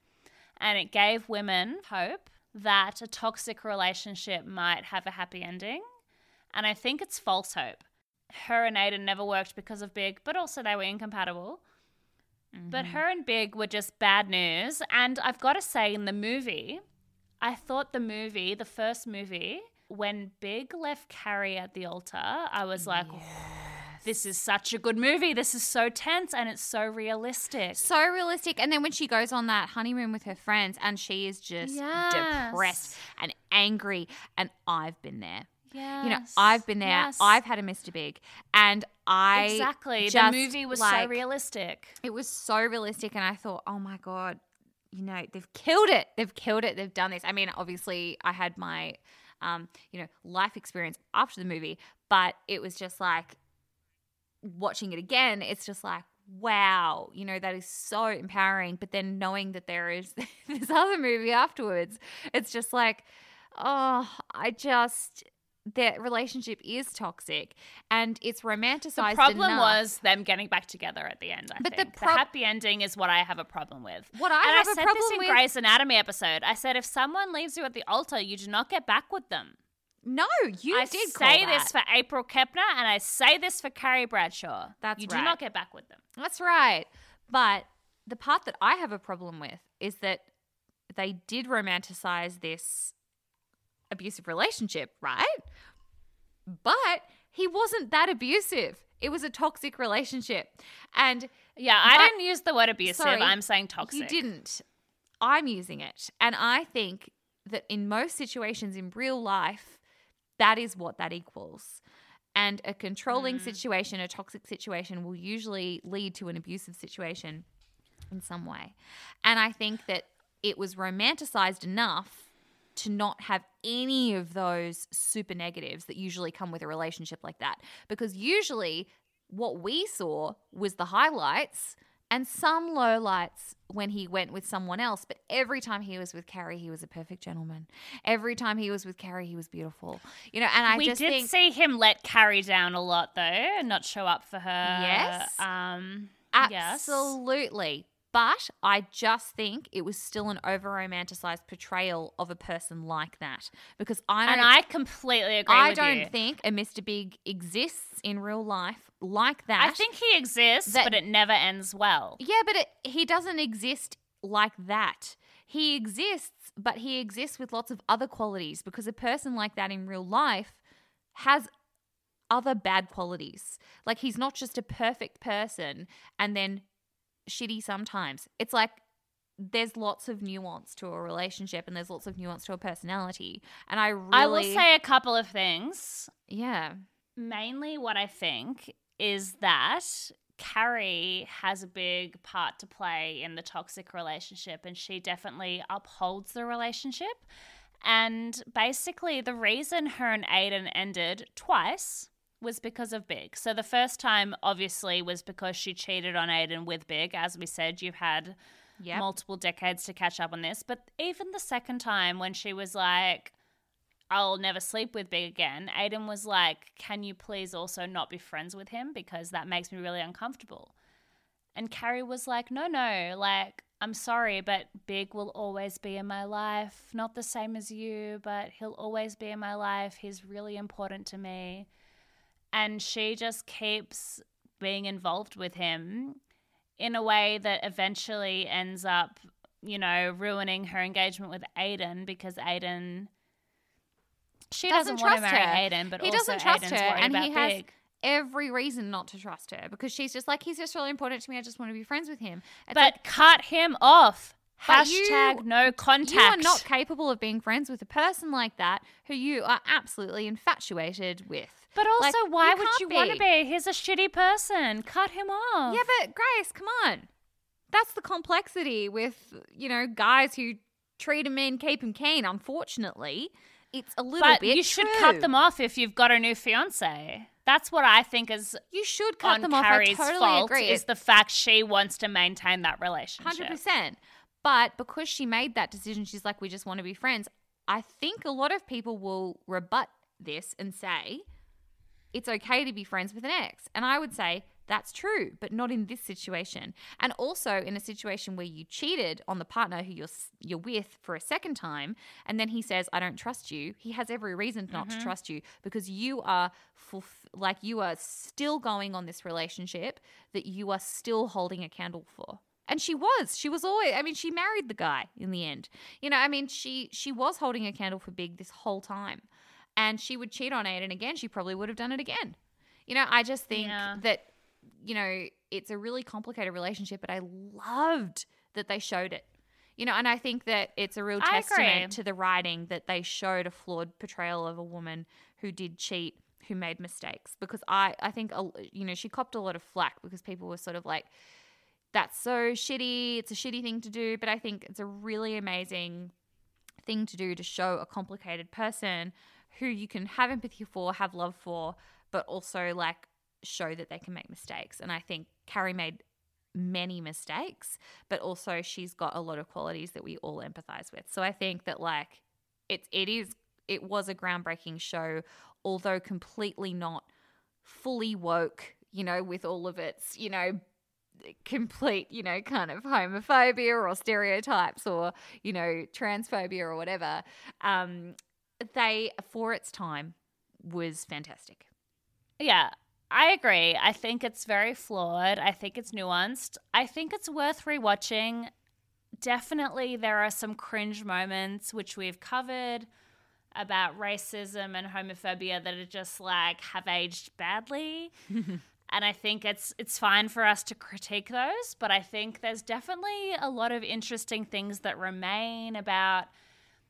and it gave women hope that a toxic relationship might have a happy ending. And I think it's false hope. Her and Aiden never worked because of Big, but also they were incompatible. But Mm-hmm. her and Big were just bad news. And I've got to say, in the movie, I thought the movie, the first movie, when Big left Carrie at the altar, I was like, "Oh, this is such a good movie. This is so tense and it's so realistic. So realistic. And then when she goes on that honeymoon with her friends and she is just Yes. depressed and angry, and I've been there. Yeah. You know, I've been there. Yes. I've had a Mr. Big, and I exactly. The movie was so realistic. It was so realistic, and I thought, oh my god, you know, they've killed it. They've killed it. They've done this. I mean, obviously, I had my, um, you know, life experience after the movie, but it was just like watching it again. It's just like. Wow, you know, that is so empowering. But then knowing that there is [LAUGHS] this other movie afterwards, it's just like, oh, I just, their relationship is toxic and it's romanticized. The problem enough. was them getting back together at the end. I But the think the, prob- happy ending is what I have a problem with. What I and have I a said problem this in with- Grey's Anatomy episode. I said if someone leaves you at the altar, you do not get back with them. no, you I did say this for April Kepner, and I say this for Carrie Bradshaw. That's you do not get back with them. That's right. But the part that I have a problem with is that they did romanticize this abusive relationship, right? But he wasn't that abusive. It was a toxic relationship. And Yeah, I But- didn't use the word abusive. Sorry, I'm saying toxic. You didn't. I'm using it. And I think that in most situations in real life, that is what that equals. And a controlling hmm. situation, a toxic situation, will usually lead to an abusive situation in some way. And I think that it was romanticized enough to not have any of those super negatives that usually come with a relationship like that. Because usually what we saw was the highlights and some lowlights when he went with someone else. But every time he was with Carrie, he was a perfect gentleman. Every time he was with Carrie, he was beautiful. You know, and I we just did think see him let Carrie down a lot, though, and not show up for her. Yes. Um. Yes. But I just think it was still an over romanticized portrayal of a person like that. Because I don't And I completely agree I don't you. think a Mr. Big exists in real life like that. I think he exists, that- but it never ends well. Yeah, but it, he doesn't exist like that. He exists, but he exists with lots of other qualities because a person like that in real life has other bad qualities. Like he's not just a perfect person and then shitty sometimes. It's like there's lots of nuance to a relationship and there's lots of nuance to a personality. And I really I will say a couple of things. yeah. Mainly, what I think is that Carrie has a big part to play in the toxic relationship, and she definitely upholds the relationship. And basically, the reason her and Aiden ended twice was because of Big. So the first time, obviously, was because she cheated on Aiden with Big. As we said, you've had Yep. multiple decades to catch up on this. But even the second time, when she was like, I'll never sleep with Big again, Aiden was like, Can you please also not be friends with him? Because that makes me really uncomfortable. And Carrie was like, No, no, like, I'm sorry, but Big will always be in my life. Not the same as you, but he'll always be in my life. He's really important to me. And she just keeps being involved with him in a way that eventually ends up, you know, ruining her engagement with Aiden because Aiden. She Doesn't doesn't, want to marry her. Aiden, but he also doesn't trust Aiden's her and he has Big. every reason not to trust her because she's just like he's just really important to me i just want to be friends with him It's But like, cut him off. But you- Hashtag no contact. you are not capable of being friends with a person like that who you are absolutely infatuated with But also, Like, why you would you want to be? He's a shitty person. Cut him off. yeah but grace come on that's the complexity with you know guys who treat a man keep him keen unfortunately it's a little but bit you should true. cut them off if you've got a new fiance. That's what I think is you should cut them off Carrie's i totally fault agree is the fact she wants to maintain that relationship. Hundred percent. But because she made that decision, she's like, we just want to be friends. I think a lot of people will rebut this and say it's okay to be friends with an ex, and I would say that's true, but not in this situation. And also in a situation where you cheated on the partner who you're you're with for a second time, and then he says, "I don't trust you." He has every reason not to mm-hmm. trust you because you are fulf- like you are still going on this relationship that you are still holding a candle for. And she was. She was always I mean, she married the guy in the end. You know, I mean, she she was holding a candle for Big this whole time. And she would cheat on Aiden again, she probably would have done it again. You know, I just think Yeah. that you know, it's a really complicated relationship, but I loved that they showed it. You know, and I think that it's a real testament to the writing that they showed a flawed portrayal of a woman who did cheat, who made mistakes. Because I, I think, a- you know, she copped a lot of flack because people were sort of like, that's so shitty. It's a shitty thing to do. But I think it's a really amazing thing to do to show a complicated person who you can have empathy for, have love for, but also like show that they can make mistakes. And I think Carrie made many mistakes, but also she's got a lot of qualities that we all empathize with. So I think that like it's it is it was a groundbreaking show, although completely not fully woke, you know, with all of its, you know, complete, you know, kind of homophobia or stereotypes or, you know, transphobia or whatever. Um, they, for its time, was fantastic. Yeah, I agree. I think it's very flawed. I think it's nuanced. I think it's worth rewatching. Definitely, there are some cringe moments which we've covered about racism and homophobia that are just like have aged badly. [LAUGHS] and I think it's it's fine for us to critique those, but I think there's definitely a lot of interesting things that remain about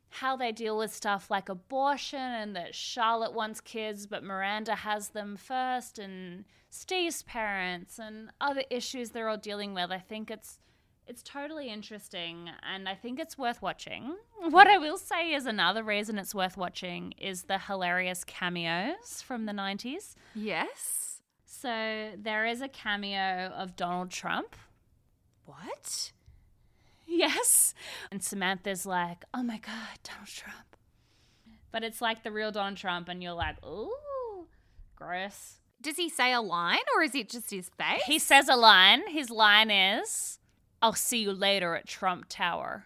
how they deal with stuff like abortion and that Charlotte wants kids but Miranda has them first and Steve's parents and other issues they're all dealing with. I think it's it's totally interesting and I think it's worth watching. [LAUGHS] What I will say is another reason it's worth watching is the hilarious cameos from the 90s. Yes. So there is a cameo of Donald Trump. What? Yes. And Samantha's like, oh my God, Donald Trump. But it's like the real Donald Trump, and you're like, ooh, gross. Does he say a line or is it just his face? He says a line. His line is, I'll see you later at Trump Tower.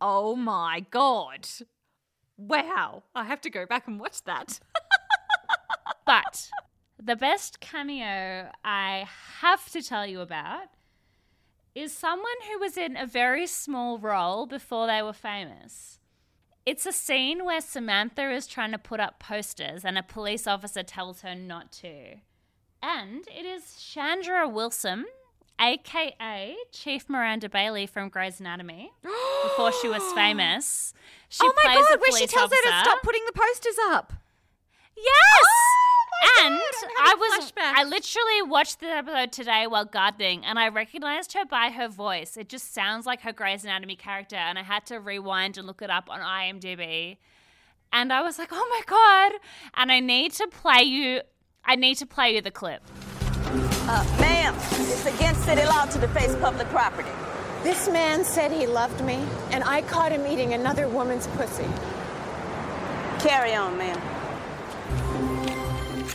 oh my God. Wow. I have to go back and watch that. [LAUGHS] But the best cameo I have to tell you about is someone who was in a very small role before they were famous. It's a scene where Samantha is trying to put up posters and a police officer tells her not to. And it is Chandra Wilson, aka Chief Miranda Bailey from Grey's Anatomy, before she was [GASPS] famous. She oh my God, where she tells her to stop putting the posters up. Yes. Oh! I was flashbacks. I literally watched the episode today while gardening and I recognized her by her voice. It just sounds like her Grey's Anatomy character and I had to rewind and look it up on IMDb. And I was like, "Oh my god." And I need to play you I need to play you the clip. Uh, ma'am, it's against city law to deface public property. This man said he loved me, and I caught him eating another woman's pussy. Carry on, ma'am.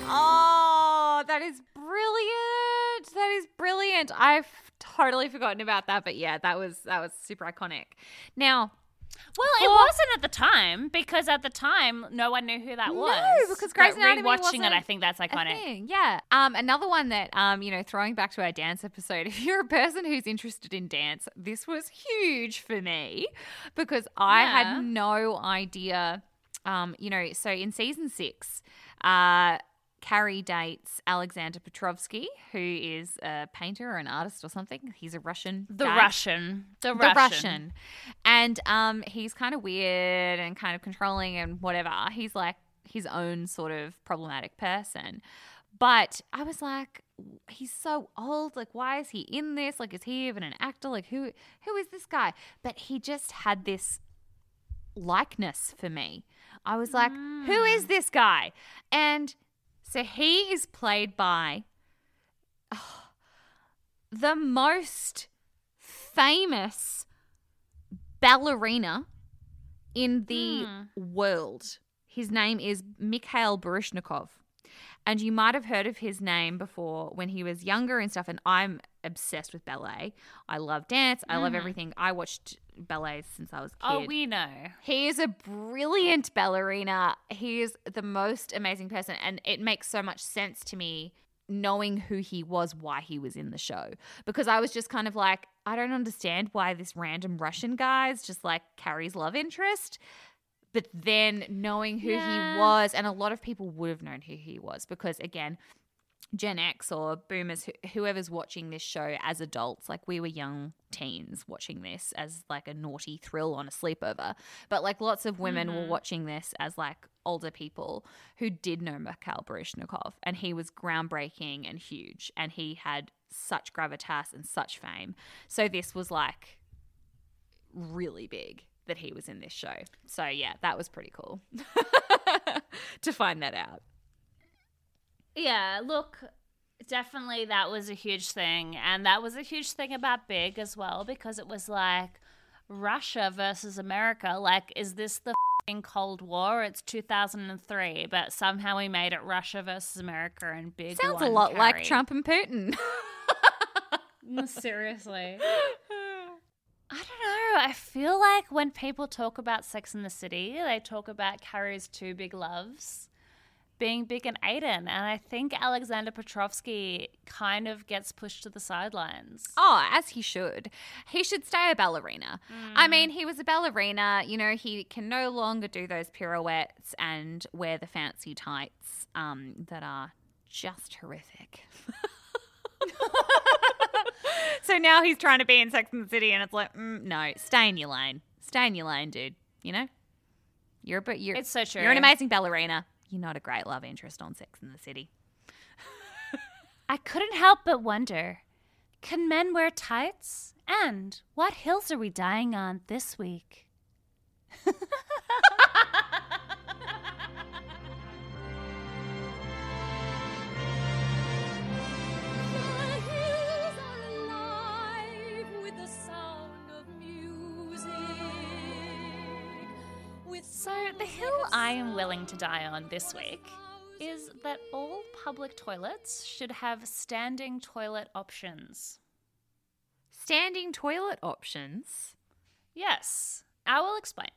Oh, that is brilliant. That is brilliant. I've totally forgotten about that, but yeah, that was that was super iconic. Now, Well, it wasn't at the time because at the time no one knew who that was. No, because Grey's But Anatomy rewatching it, I think that's iconic. Yeah. Um, another one that um, you know, throwing back to our dance episode, [LAUGHS] if you're a person who's interested in dance, this was huge for me because I Yeah. had no idea. Um, you know, so in season six, uh, Carrie dates Alexander Petrovsky, who is a painter or an artist or something. He's a Russian. The guy Russian. The, the Russian. Russian. And um, he's kind of weird and kind of controlling and whatever. He's like his own sort of problematic person. But I was like, he's so old. Like, why is he in this? Like, is he even an actor? Like, who who is this guy? But he just had this likeness for me. I was like, who is this guy? And so he is played by oh, the most famous ballerina in the hmm. world. His name is Mikhail Baryshnikov. And you might have heard of his name before when he was younger and stuff. And I'm obsessed with ballet. I love dance. I love hmm. everything. I watched ballet since I was a oh, kid. Oh, we know. He is a brilliant ballerina. He is the most amazing person. And it makes so much sense to me knowing who he was, why he was in the show. Because I was just kind of like, I don't understand why this random Russian guy is just like Carrie's love interest. But then knowing who Yeah. he was, and a lot of people would have known who he was because, again, Gen X or boomers, whoever's watching this show as adults, like we were young teens watching this as like a naughty thrill on a sleepover. But like lots of women were mm-hmm. watching this as like older people who did know Mikhail Baryshnikov and he was groundbreaking and huge and he had such gravitas and such fame. So this was like really big that he was in this show. So yeah, that was pretty cool [LAUGHS] to find that out. Yeah, look, definitely that was a huge thing. And that was a huge thing about Big as well, because it was like Russia versus America. Like, is this the fing Cold War? It's 2003, but somehow we made it Russia versus America and Big. Sounds a lot like. Trump and Putin. Mm, Seriously. [LAUGHS] I don't know. I feel like when people talk about Sex in the City, they talk about Carrie's two big loves being Big and Aiden. And I think Alexander Petrovsky kind of gets pushed to the sidelines. Oh, as he should. He should stay a ballerina. I mean, he was a ballerina. You know, he can no longer do those pirouettes and wear the fancy tights um, that are just horrific. [LAUGHS] so now he's trying to be in Sex and the City, and it's like, mm, no, stay in your lane. Stay in your lane, dude. You know, you're but you're It's so true. You're an amazing ballerina. You're not a great love interest on Sex in the City. [LAUGHS] I couldn't help but wonder can men wear tights? And what hills are we dying on this week? [LAUGHS] So, the hill I am willing to die on this week is that all public toilets should have standing toilet options. Standing toilet options. Yes, I will explain.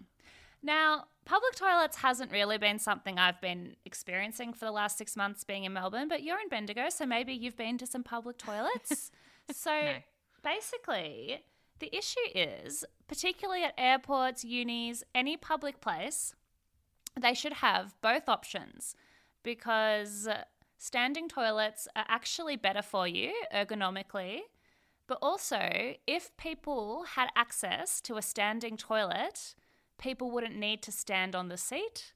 Now, public toilets hasn't really been something I've been experiencing for the last six months being in Melbourne, but you're in Bendigo, so maybe you've been to some public toilets. [LAUGHS] so basically, the issue is, particularly at airports, unis, any public place, they should have both options because standing toilets are actually better for you ergonomically. But also, if people had access to a standing toilet, people wouldn't need to stand on the seat.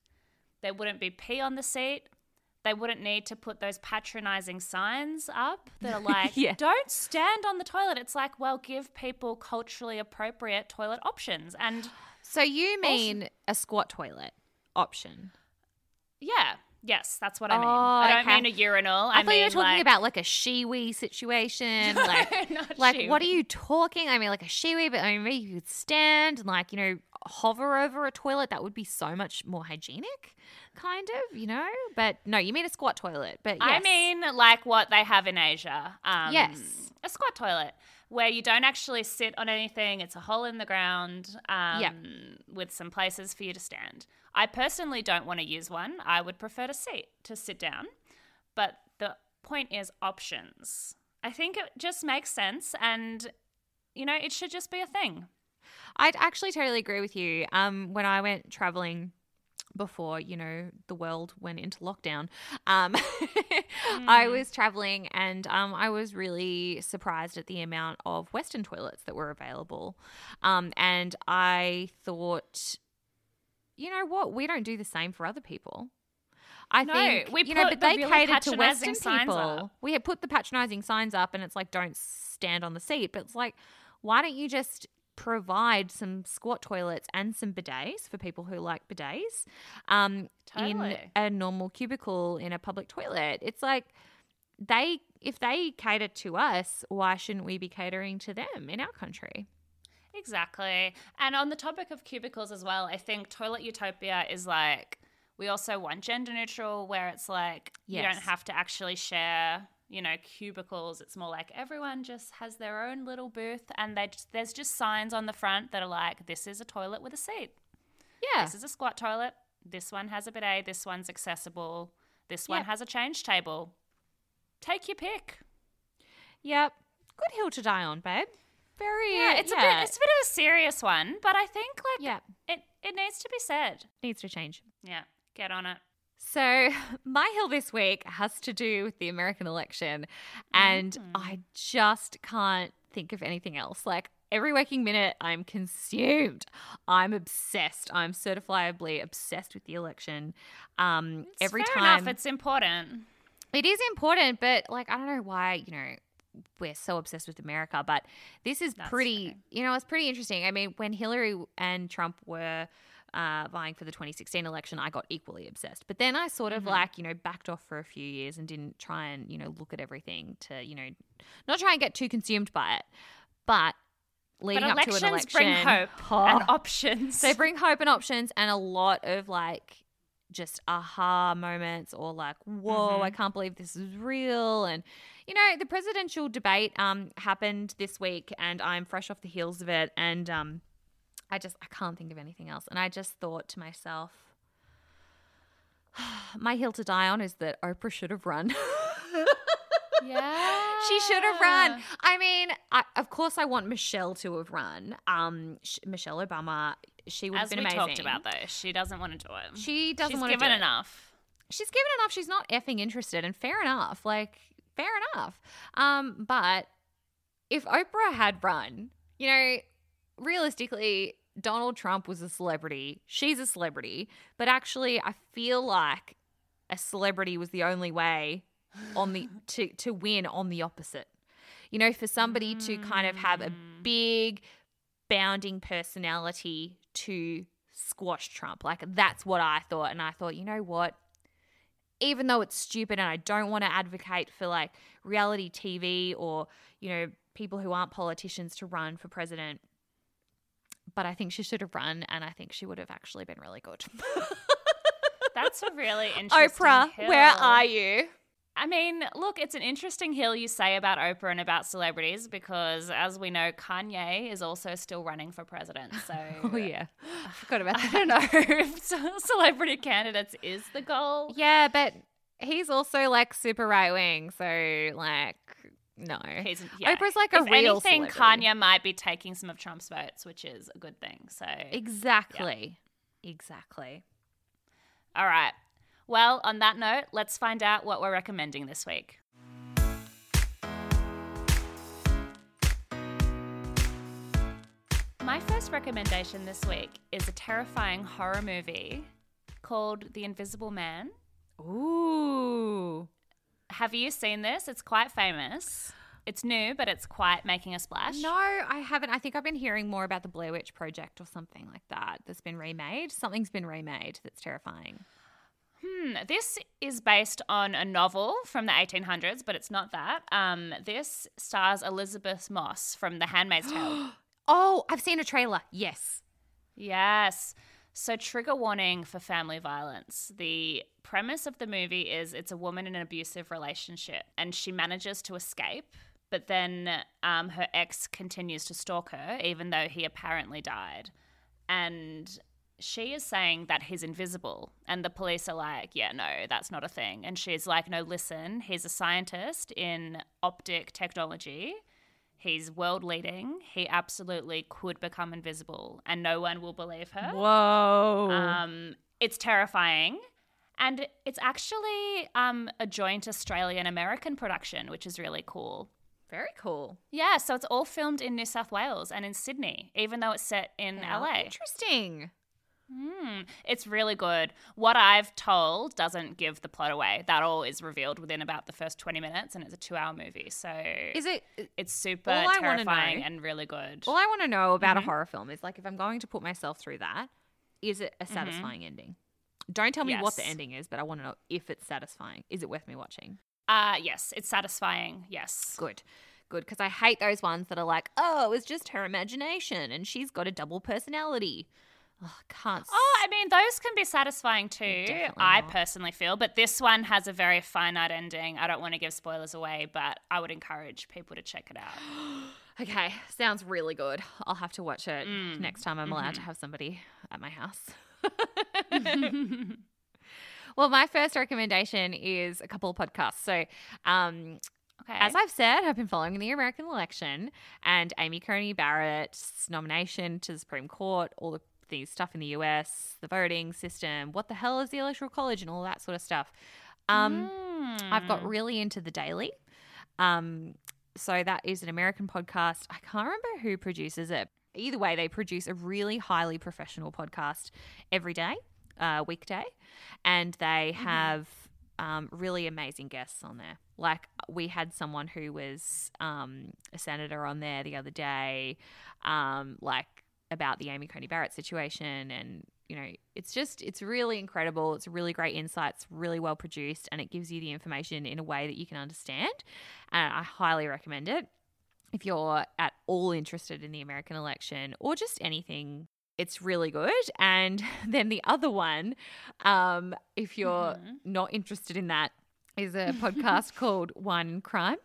There wouldn't be pee on the seat. They wouldn't need to put those patronizing signs up that are [LAUGHS] like, Yeah. don't stand on the toilet. It's like, well, give people culturally appropriate toilet options. And So you mean a squat toilet option? yeah, yes, that's what I mean. Oh, I don't okay. mean a urinal. I, I, thought mean you were talking like, about like a Shewee situation. [LAUGHS] Like, not like what are you talking? I mean, like a Shewee, but I mean, maybe you could stand and like you know hover over a toilet. That would be so much more hygienic, kind of, you know. But no, you mean a squat toilet. But I mean, like what they have in Asia. Um, Yes. A squat toilet where you don't actually sit on anything. It's a hole in the ground um, Yep. with some places for you to stand. I personally don't want to use one. I would prefer to sit, to sit down. But the point is options. I think it just makes sense and, you know, it should just be a thing. I'd actually totally agree with you. Um, when I went traveling before, you know, the world went into lockdown, um, [LAUGHS] I was traveling and um, I was really surprised at the amount of Western toilets that were available. Um, and I thought, you know what? We don't do the same for other people. I No, think we you know, put but the they really catered to Western people. up. We had put the patronizing signs up, and it's like, don't stand on the seat. But it's like, why don't you just provide some squat toilets and some bidets for people who like bidets um, in a normal cubicle in a public toilet? It's like they, if they cater to us, why shouldn't we be catering to them in our country? Exactly. And on the topic of cubicles as well, I think Toilet Utopia is like, we also want gender neutral, where it's like, you don't have to actually share, you know, cubicles. It's more like everyone just has their own little booth and they just, there's just signs on the front that are like, this is a toilet with a seat. Yeah. This is a squat toilet. This one has a bidet. This one's accessible. This one Yep. has a change table. Take your pick. Yep. Good hill to die on, babe. Very. Yeah, it's a bit it's a bit of a serious one, but I think like Yeah. it it needs to be said. needs to change. Yeah, get on it. So, [LAUGHS] my hill this week has to do with the American election, and I just can't think of anything else. Like, every waking minute, I'm consumed. I'm obsessed. I'm certifiably obsessed with the election. Um, every Fair time. enough, it's important. It is important, but like I don't know why, you know, we're so obsessed with America, but this is That's pretty, true. you know, it's pretty interesting. I mean, when Hillary and Trump were uh, vying for the 2016 election, I got equally obsessed. But then I sort of like, you know, backed off for a few years and didn't try and, you know, look at everything to, you know, not try and get too consumed by it. But leading But up to an election, bring hope [LAUGHS] oh, and options. they bring hope and options and a lot of like just aha moments or like, whoa, I can't believe this is real. And, you know, the presidential debate um, happened this week and I'm fresh off the heels of it. And um, I just, I can't think of anything else. And I just thought to myself, [SIGHS] my hill to die on is that Oprah should have run. yeah. [LAUGHS] She should have run. I mean, I, of course, I want Michelle to have run. Um, sh- Michelle Obama, she would As have we been amazing. talked about, though, she doesn't want to do it. She doesn't She's want to given do it. enough. She's given enough. She's not effing interested, and fair enough. Like, fair enough. Um, but if Oprah had run, you know, realistically, Donald Trump was a celebrity. She's a celebrity, but actually, I feel like a celebrity was the only way on the [LAUGHS] to to win on the opposite. You know, for somebody to kind of have a mm. big bounding personality to squash Trump. Like that's what I thought and I thought, you know what? Even though it's stupid and I don't want to advocate for like reality TV or, you know, people who aren't politicians to run for president, but I think she should have run and I think she would have actually been really good. [LAUGHS] That's a really [LAUGHS] interesting Oprah, where are you? I mean, look, it's an interesting hill you say about Oprah and about celebrities because, as we know, Kanye is also still running for president. [LAUGHS] So, Oh yeah. I forgot about that. I don't know if celebrity candidates is the goal. Yeah, but he's also like super right wing, so like no. He's, yeah. Oprah's like a if real anything, celebrity. Kanye might be taking some of Trump's votes, which is a good thing. So, Exactly. Exactly. all right. Well, on that note, let's find out what we're recommending this week. My first recommendation this week is a terrifying horror movie called The Invisible Man. Ooh. Have you seen this? It's quite famous. It's new, but it's quite making a splash. No, I haven't. I think I've been hearing more about the Blair Witch Project or something like that that's been remade. Something's been remade that's terrifying. Hmm, this is based on a novel from the 1800s, but it's not that. Um, this stars Elisabeth Moss from The Handmaid's Tale. [GASPS] Oh, I've seen a trailer. Yes. Yes. So, trigger warning for family violence. The premise of the movie is it's a woman in an abusive relationship and she manages to escape, but then um, her ex continues to stalk her, even though he apparently died. And she is saying that he's invisible. And the police are like, yeah, no, that's not a thing. And she's like, no, listen, he's a scientist in optic technology. He's world leading. He absolutely could become invisible, and no one will believe her. Whoa. Um, it's terrifying. And it's actually um, a joint Australian American production, which is really cool. Very cool. Yeah, so it's all filmed in New South Wales and in Sydney, even though it's set in How LA. Interesting. Hmm, it's really good. What I've told doesn't give the plot away. That all is revealed within about the first 20 minutes, and it's a two hour movie. So Is it it's super All I wanna terrifying know- and really good. all I want to know about Mm-hmm. a horror film is like if I'm going to put myself through that, is it a satisfying ending? Don't tell me what the Mm-hmm. Ending is, but I want to know if it's satisfying. Is it worth me watching? Uh, yes, it's satisfying. Yes. Good. Good. Because I hate those ones that are like, oh, it was just her imagination and she's got a double personality. Oh, can't. Oh, I mean, those can be satisfying too. I not. personally feel, but this one has a very finite ending. I don't want to give spoilers away, but I would encourage people to check it out. [GASPS] Okay. Sounds really good. I'll have to watch it Mm, next time I'm allowed to mm-hmm. have somebody at my house. [LAUGHS] [LAUGHS] well, my first recommendation is a couple of podcasts. So, um, Okay. As I've said, I've been following the American election and Amy Coney Barrett's nomination to the Supreme Court, all the the stuff in the US, the voting system, what the hell is the electoral college, and all that sort of stuff. Um, I've got really into the Daily. Um, so that is an American podcast. I can't remember who produces it. Either way, they produce a really highly professional podcast every day, uh, weekday, and they have um, really amazing guests on there. Like we had someone who was um, a senator on there the other day, um, like about the Amy Coney Barrett situation, and you know, it's just it's really incredible. It's really great insights, really well produced, and it gives you the information in a way that you can understand. And I highly recommend it if you're at all interested in the American election or just anything it's really good. And [LAUGHS] then the other one, um, if you're not interested in that, is a [LAUGHS] podcast called One Crime.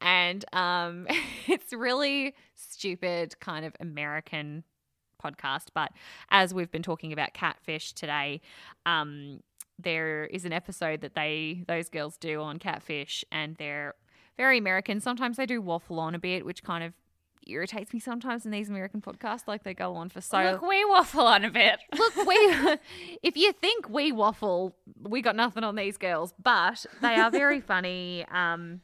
And um, [LAUGHS] it's really stupid, kind of American podcast. But as we've been talking about catfish today, um, there is an episode that they those girls do on catfish, and they're very American. Sometimes they do waffle on a bit, which kind of irritates me sometimes in these American podcasts. Like they go on for so Look, we waffle on a bit. [LAUGHS] Look, we [LAUGHS] if you think we waffle, we got nothing on these girls, but they are very funny. Um,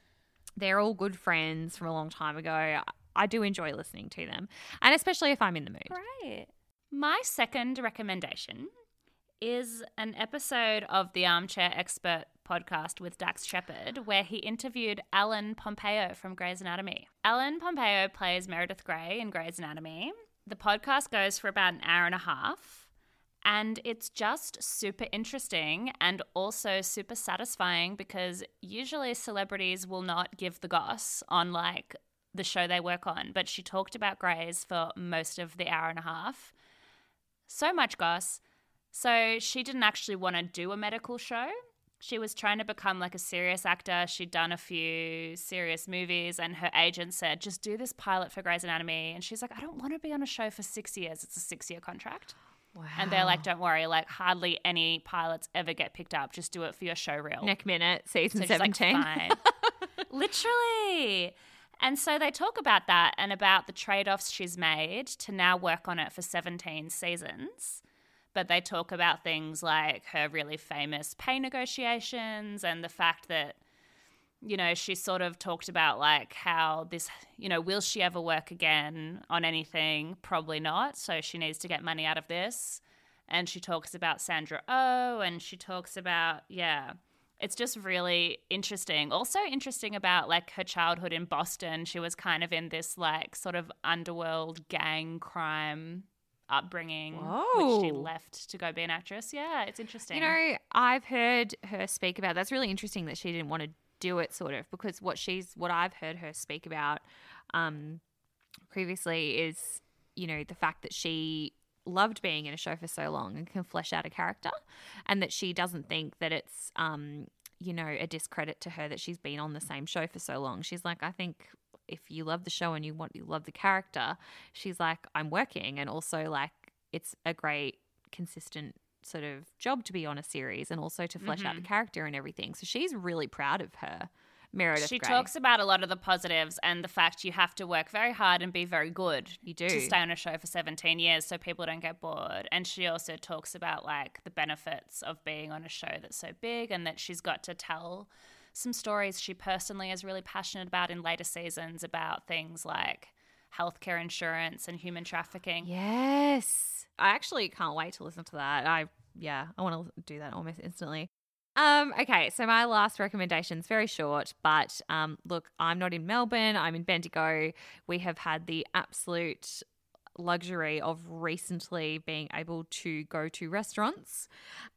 they're all good friends from a long time ago. I do enjoy listening to them, and especially if I'm in the mood. Right. My second recommendation is an episode of the Armchair Expert podcast with Dax Shepard, where he interviewed Ellen Pompeo from Grey's Anatomy. Ellen Pompeo plays Meredith Grey in Grey's Anatomy. The podcast goes for about an hour and a half, and it's just super interesting and also super satisfying because usually celebrities will not give the goss on like the show they work on, but she talked about Grey's for most of the hour and a half. So much goss. So she didn't actually want to do a medical show. She was trying to become like a serious actor. She'd done a few serious movies, and her agent said, just do this pilot for Grey's Anatomy. And she's like, I don't want to be on a show for six years. It's a six year contract. Wow. And they're like, don't worry, like hardly any pilots ever get picked up. Just do it for your show reel. Neck minute, season So she's like, seventeen. "Fine." [LAUGHS] Literally. And so they talk about that and about the trade offs she's made to now work on it for 17 seasons. But they talk about things like her really famous pay negotiations and the fact that, you know, she sort of talked about like how this, you know, will she ever work again on anything? Probably not. So she needs to get money out of this. And she talks about Sandra Oh and she talks about, yeah, it's just really interesting. Also interesting about like her childhood in Boston. She was kind of in this like sort of underworld gang crime upbringing, which she left to go be an actress. Yeah, it's interesting. You know, I've heard her speak about. That's really interesting that she didn't want to do it, sort of, because what she's what I've heard her speak about um, previously is, you know, the fact that she loved being in a show for so long and can flesh out a character, and that she doesn't think that it's, um, you know, a discredit to her that she's been on the same show for so long. She's like, I think if you love the show and you want you love the character, she's like, I'm working, and also like it's a great consistent sort of job to be on a series and also to flesh out the mm-hmm. character and everything. So she's really proud of her. Meredith she Grey. talks about a lot of the positives and the fact you have to work very hard and be very good You do. to stay on a show for 17 years so people don't get bored. And she also talks about like the benefits of being on a show that's so big and that she's got to tell some stories she personally is really passionate about in later seasons about things like healthcare insurance and human trafficking. Yes. I actually can't wait to listen to that. I yeah, I want to do that almost instantly. Um, okay, so my last recommendation is very short, but um, look, I'm not in Melbourne. I'm in Bendigo. We have had the absolute luxury of recently being able to go to restaurants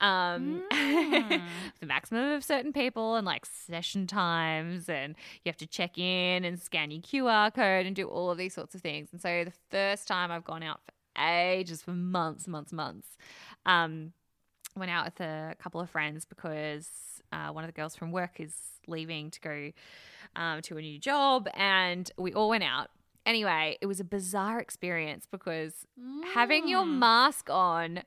um [LAUGHS] the maximum of certain people and like session times and you have to check in and scan your QR code and do all of these sorts of things. And so the first time I've gone out for ages for months months months um went out with a couple of friends because uh, one of the girls from work is leaving to go um, to a new job and we all went out Anyway, it was a bizarre experience because having your mask on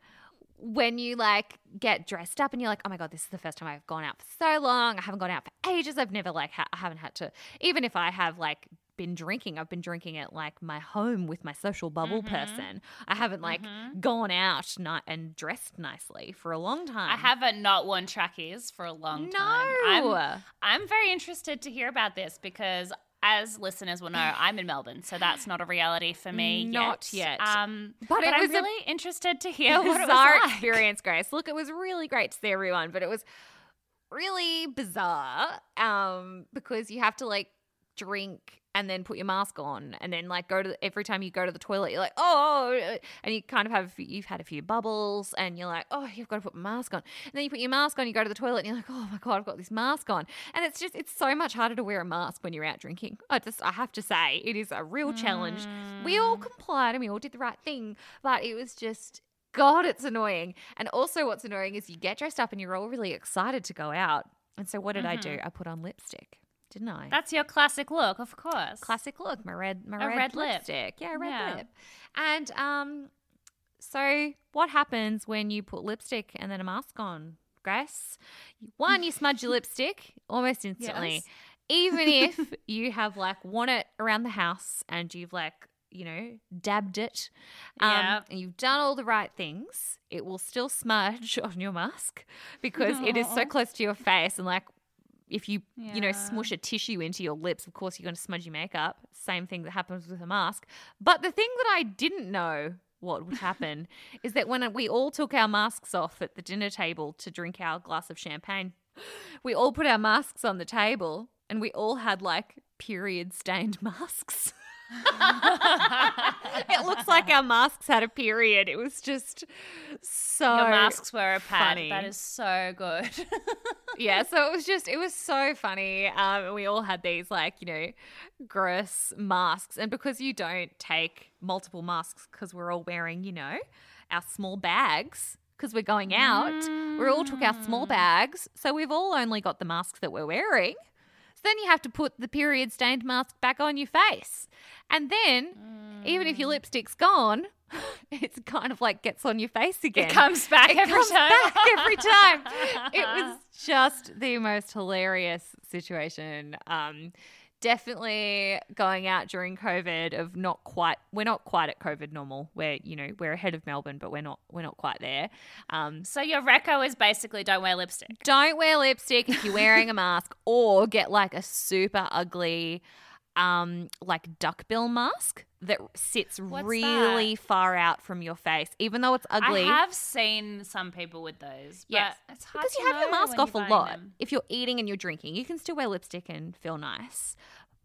when you like get dressed up and you're like, oh my god, this is the first time I've gone out for so long. I haven't gone out for ages. I've never like ha- I haven't had to even if I have like been drinking. I've been drinking at like my home with my social bubble Mm-hmm. person. I haven't like gone out ni- and dressed nicely for a long time. I haven't not worn trackies for a long time. No. I'm, I'm very interested to hear about this because as listeners will know, I'm in Melbourne, so that's not a reality for me Not yet. Um, But but it I'm really interested to hear [LAUGHS] what it was like. experience, Grace. Look, it was really great to see everyone, but it was really bizarre um, because you have to like drink and then put your mask on and then like go to every time you go to the toilet you're like oh oh,", oh and you kind of have you've had a few bubbles and you're like oh you've got to put my mask on. And then you put your mask on you go to the toilet and you're like oh my god I've got this mask on. And it's just it's so much harder to wear a mask when you're out drinking. I just I have to say it is a real challenge. We all mm. complied and we all did the right thing but it was just God, it's annoying. And also, what's annoying is you get dressed up and you're all really excited to go out. And so, what did I do? Mm-hmm. I put on lipstick, didn't I? That's your classic look, of course. classic look, my red, my red, red lip. lipstick. Yeah, red Yeah. lip. And um, so what happens when you put lipstick and then a mask on, Grace? One, you smudge your lipstick almost instantly. Yes. Even [LAUGHS] if you have like worn it around the house and you've like you know dabbed it, um, Yeah. and you've done all the right things, it will still smudge [LAUGHS] on your mask because it is so close to your face and like if you you know smush a tissue into your lips of course you're going to smudge your makeup. Same thing that happens with a mask. But the thing that i didn't know what would [LAUGHS] happen is that when we all took our masks off at the dinner table to drink our glass of champagne we all put our masks on the table and we all had like period stained [LAUGHS] masks [LAUGHS] it looks like our masks had a period it was just so Your masks were a pad. funny. That is so good. [LAUGHS] yeah, so it was just it was so funny. Um, we all had these like you know gross masks, and because you don't take multiple masks because we're all wearing you know our small bags because we're going out, we all took our small bags, so we've all only got the masks that we're wearing. So then you have to put the period stained mask back on your face, and then even if your lipstick's gone. [LAUGHS] It's kind of like gets on your face again it comes back it every comes time. back every time. [LAUGHS] It was just the most hilarious situation. Um, definitely going out during COVID of not quite. We're not quite at COVID normal. We're you know we're ahead of Melbourne, but we're not we're not quite there. Um, So your reco is basically don't wear lipstick. don't wear lipstick if you're wearing a mask, or get like a super ugly. Um, like duckbill mask that sits What's really far out from your face, even though it's ugly. I have seen some people with those. Yes, but it's hard because you have your mask off a lot. them. If you're eating and you're drinking, you can still wear lipstick and feel nice,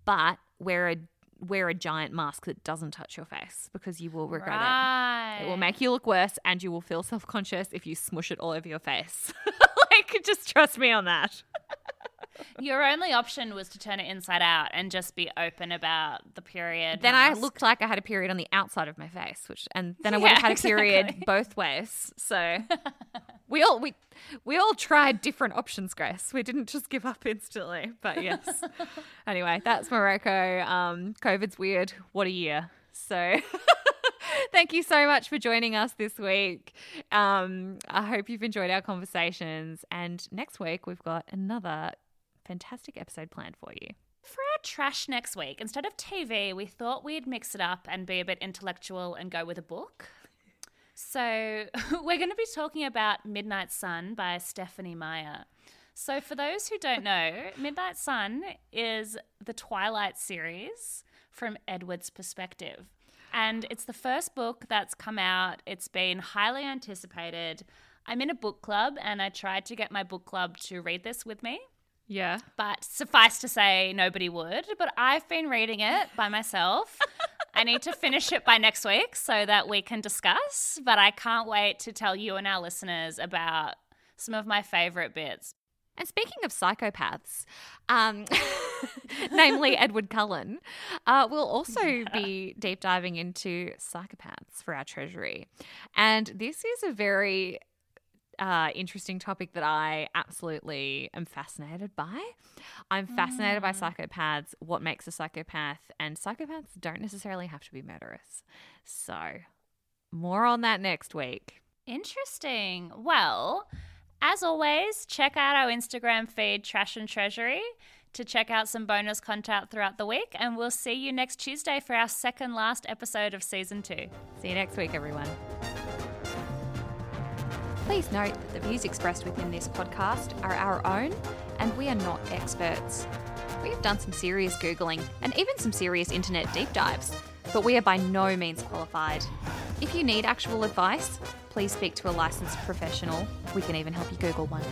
but wear a wear a giant mask that doesn't touch your face because you will regret right. it. It will make you look worse, and you will feel self conscious if you smush it all over your face. [LAUGHS] like, just trust me on that. [LAUGHS] Your only option was to turn it inside out and just be open about the period. Then I looked like I had a period on the outside of my face, which and then I would have had a [LAUGHS] period exactly. both ways. So we all we we all tried different options, Grace. We didn't just give up instantly. But [LAUGHS] yes. anyway, that's Morocco. Um, COVID's weird. What a year. So [LAUGHS] Thank you so much for joining us this week. Um, I hope you've enjoyed our conversations. And next week, we've got another fantastic episode planned for you. For our trash next week, instead of TV, we thought we'd mix it up and be a bit intellectual and go with a book. So, [LAUGHS] we're going to be talking about Midnight Sun by Stephenie Meyer. So, for those who don't know, [LAUGHS] Midnight Sun is the Twilight series from Edward's perspective. And it's the first book that's come out. It's been highly anticipated. I'm in a book club and I tried to get my book club to read this with me Yeah. but suffice to say, nobody would. But I've been reading it by myself. I need to finish it by next week so that we can discuss. But I can't wait to tell you and our listeners about some of my favorite bits. And speaking of psychopaths, um, [LAUGHS] namely Edward Cullen, uh, we'll also be deep diving into psychopaths for our treasury. And this is a very uh, interesting topic that I absolutely am fascinated by. I'm fascinated by psychopaths, what makes a psychopath, and psychopaths don't necessarily have to be murderous. So, more on that next week. Interesting. Well, as always, check out our Instagram feed, Trash and Treasury, to check out some bonus content throughout the week, and we'll see you next Tuesday for our second last episode of season two. See you next week, everyone. Please note that the views expressed within this podcast are our own, and we are not experts. We have done some serious Googling and even some serious internet deep dives, but we are by no means qualified. If you need actual advice, please speak to a licensed professional. We can even help you Google one.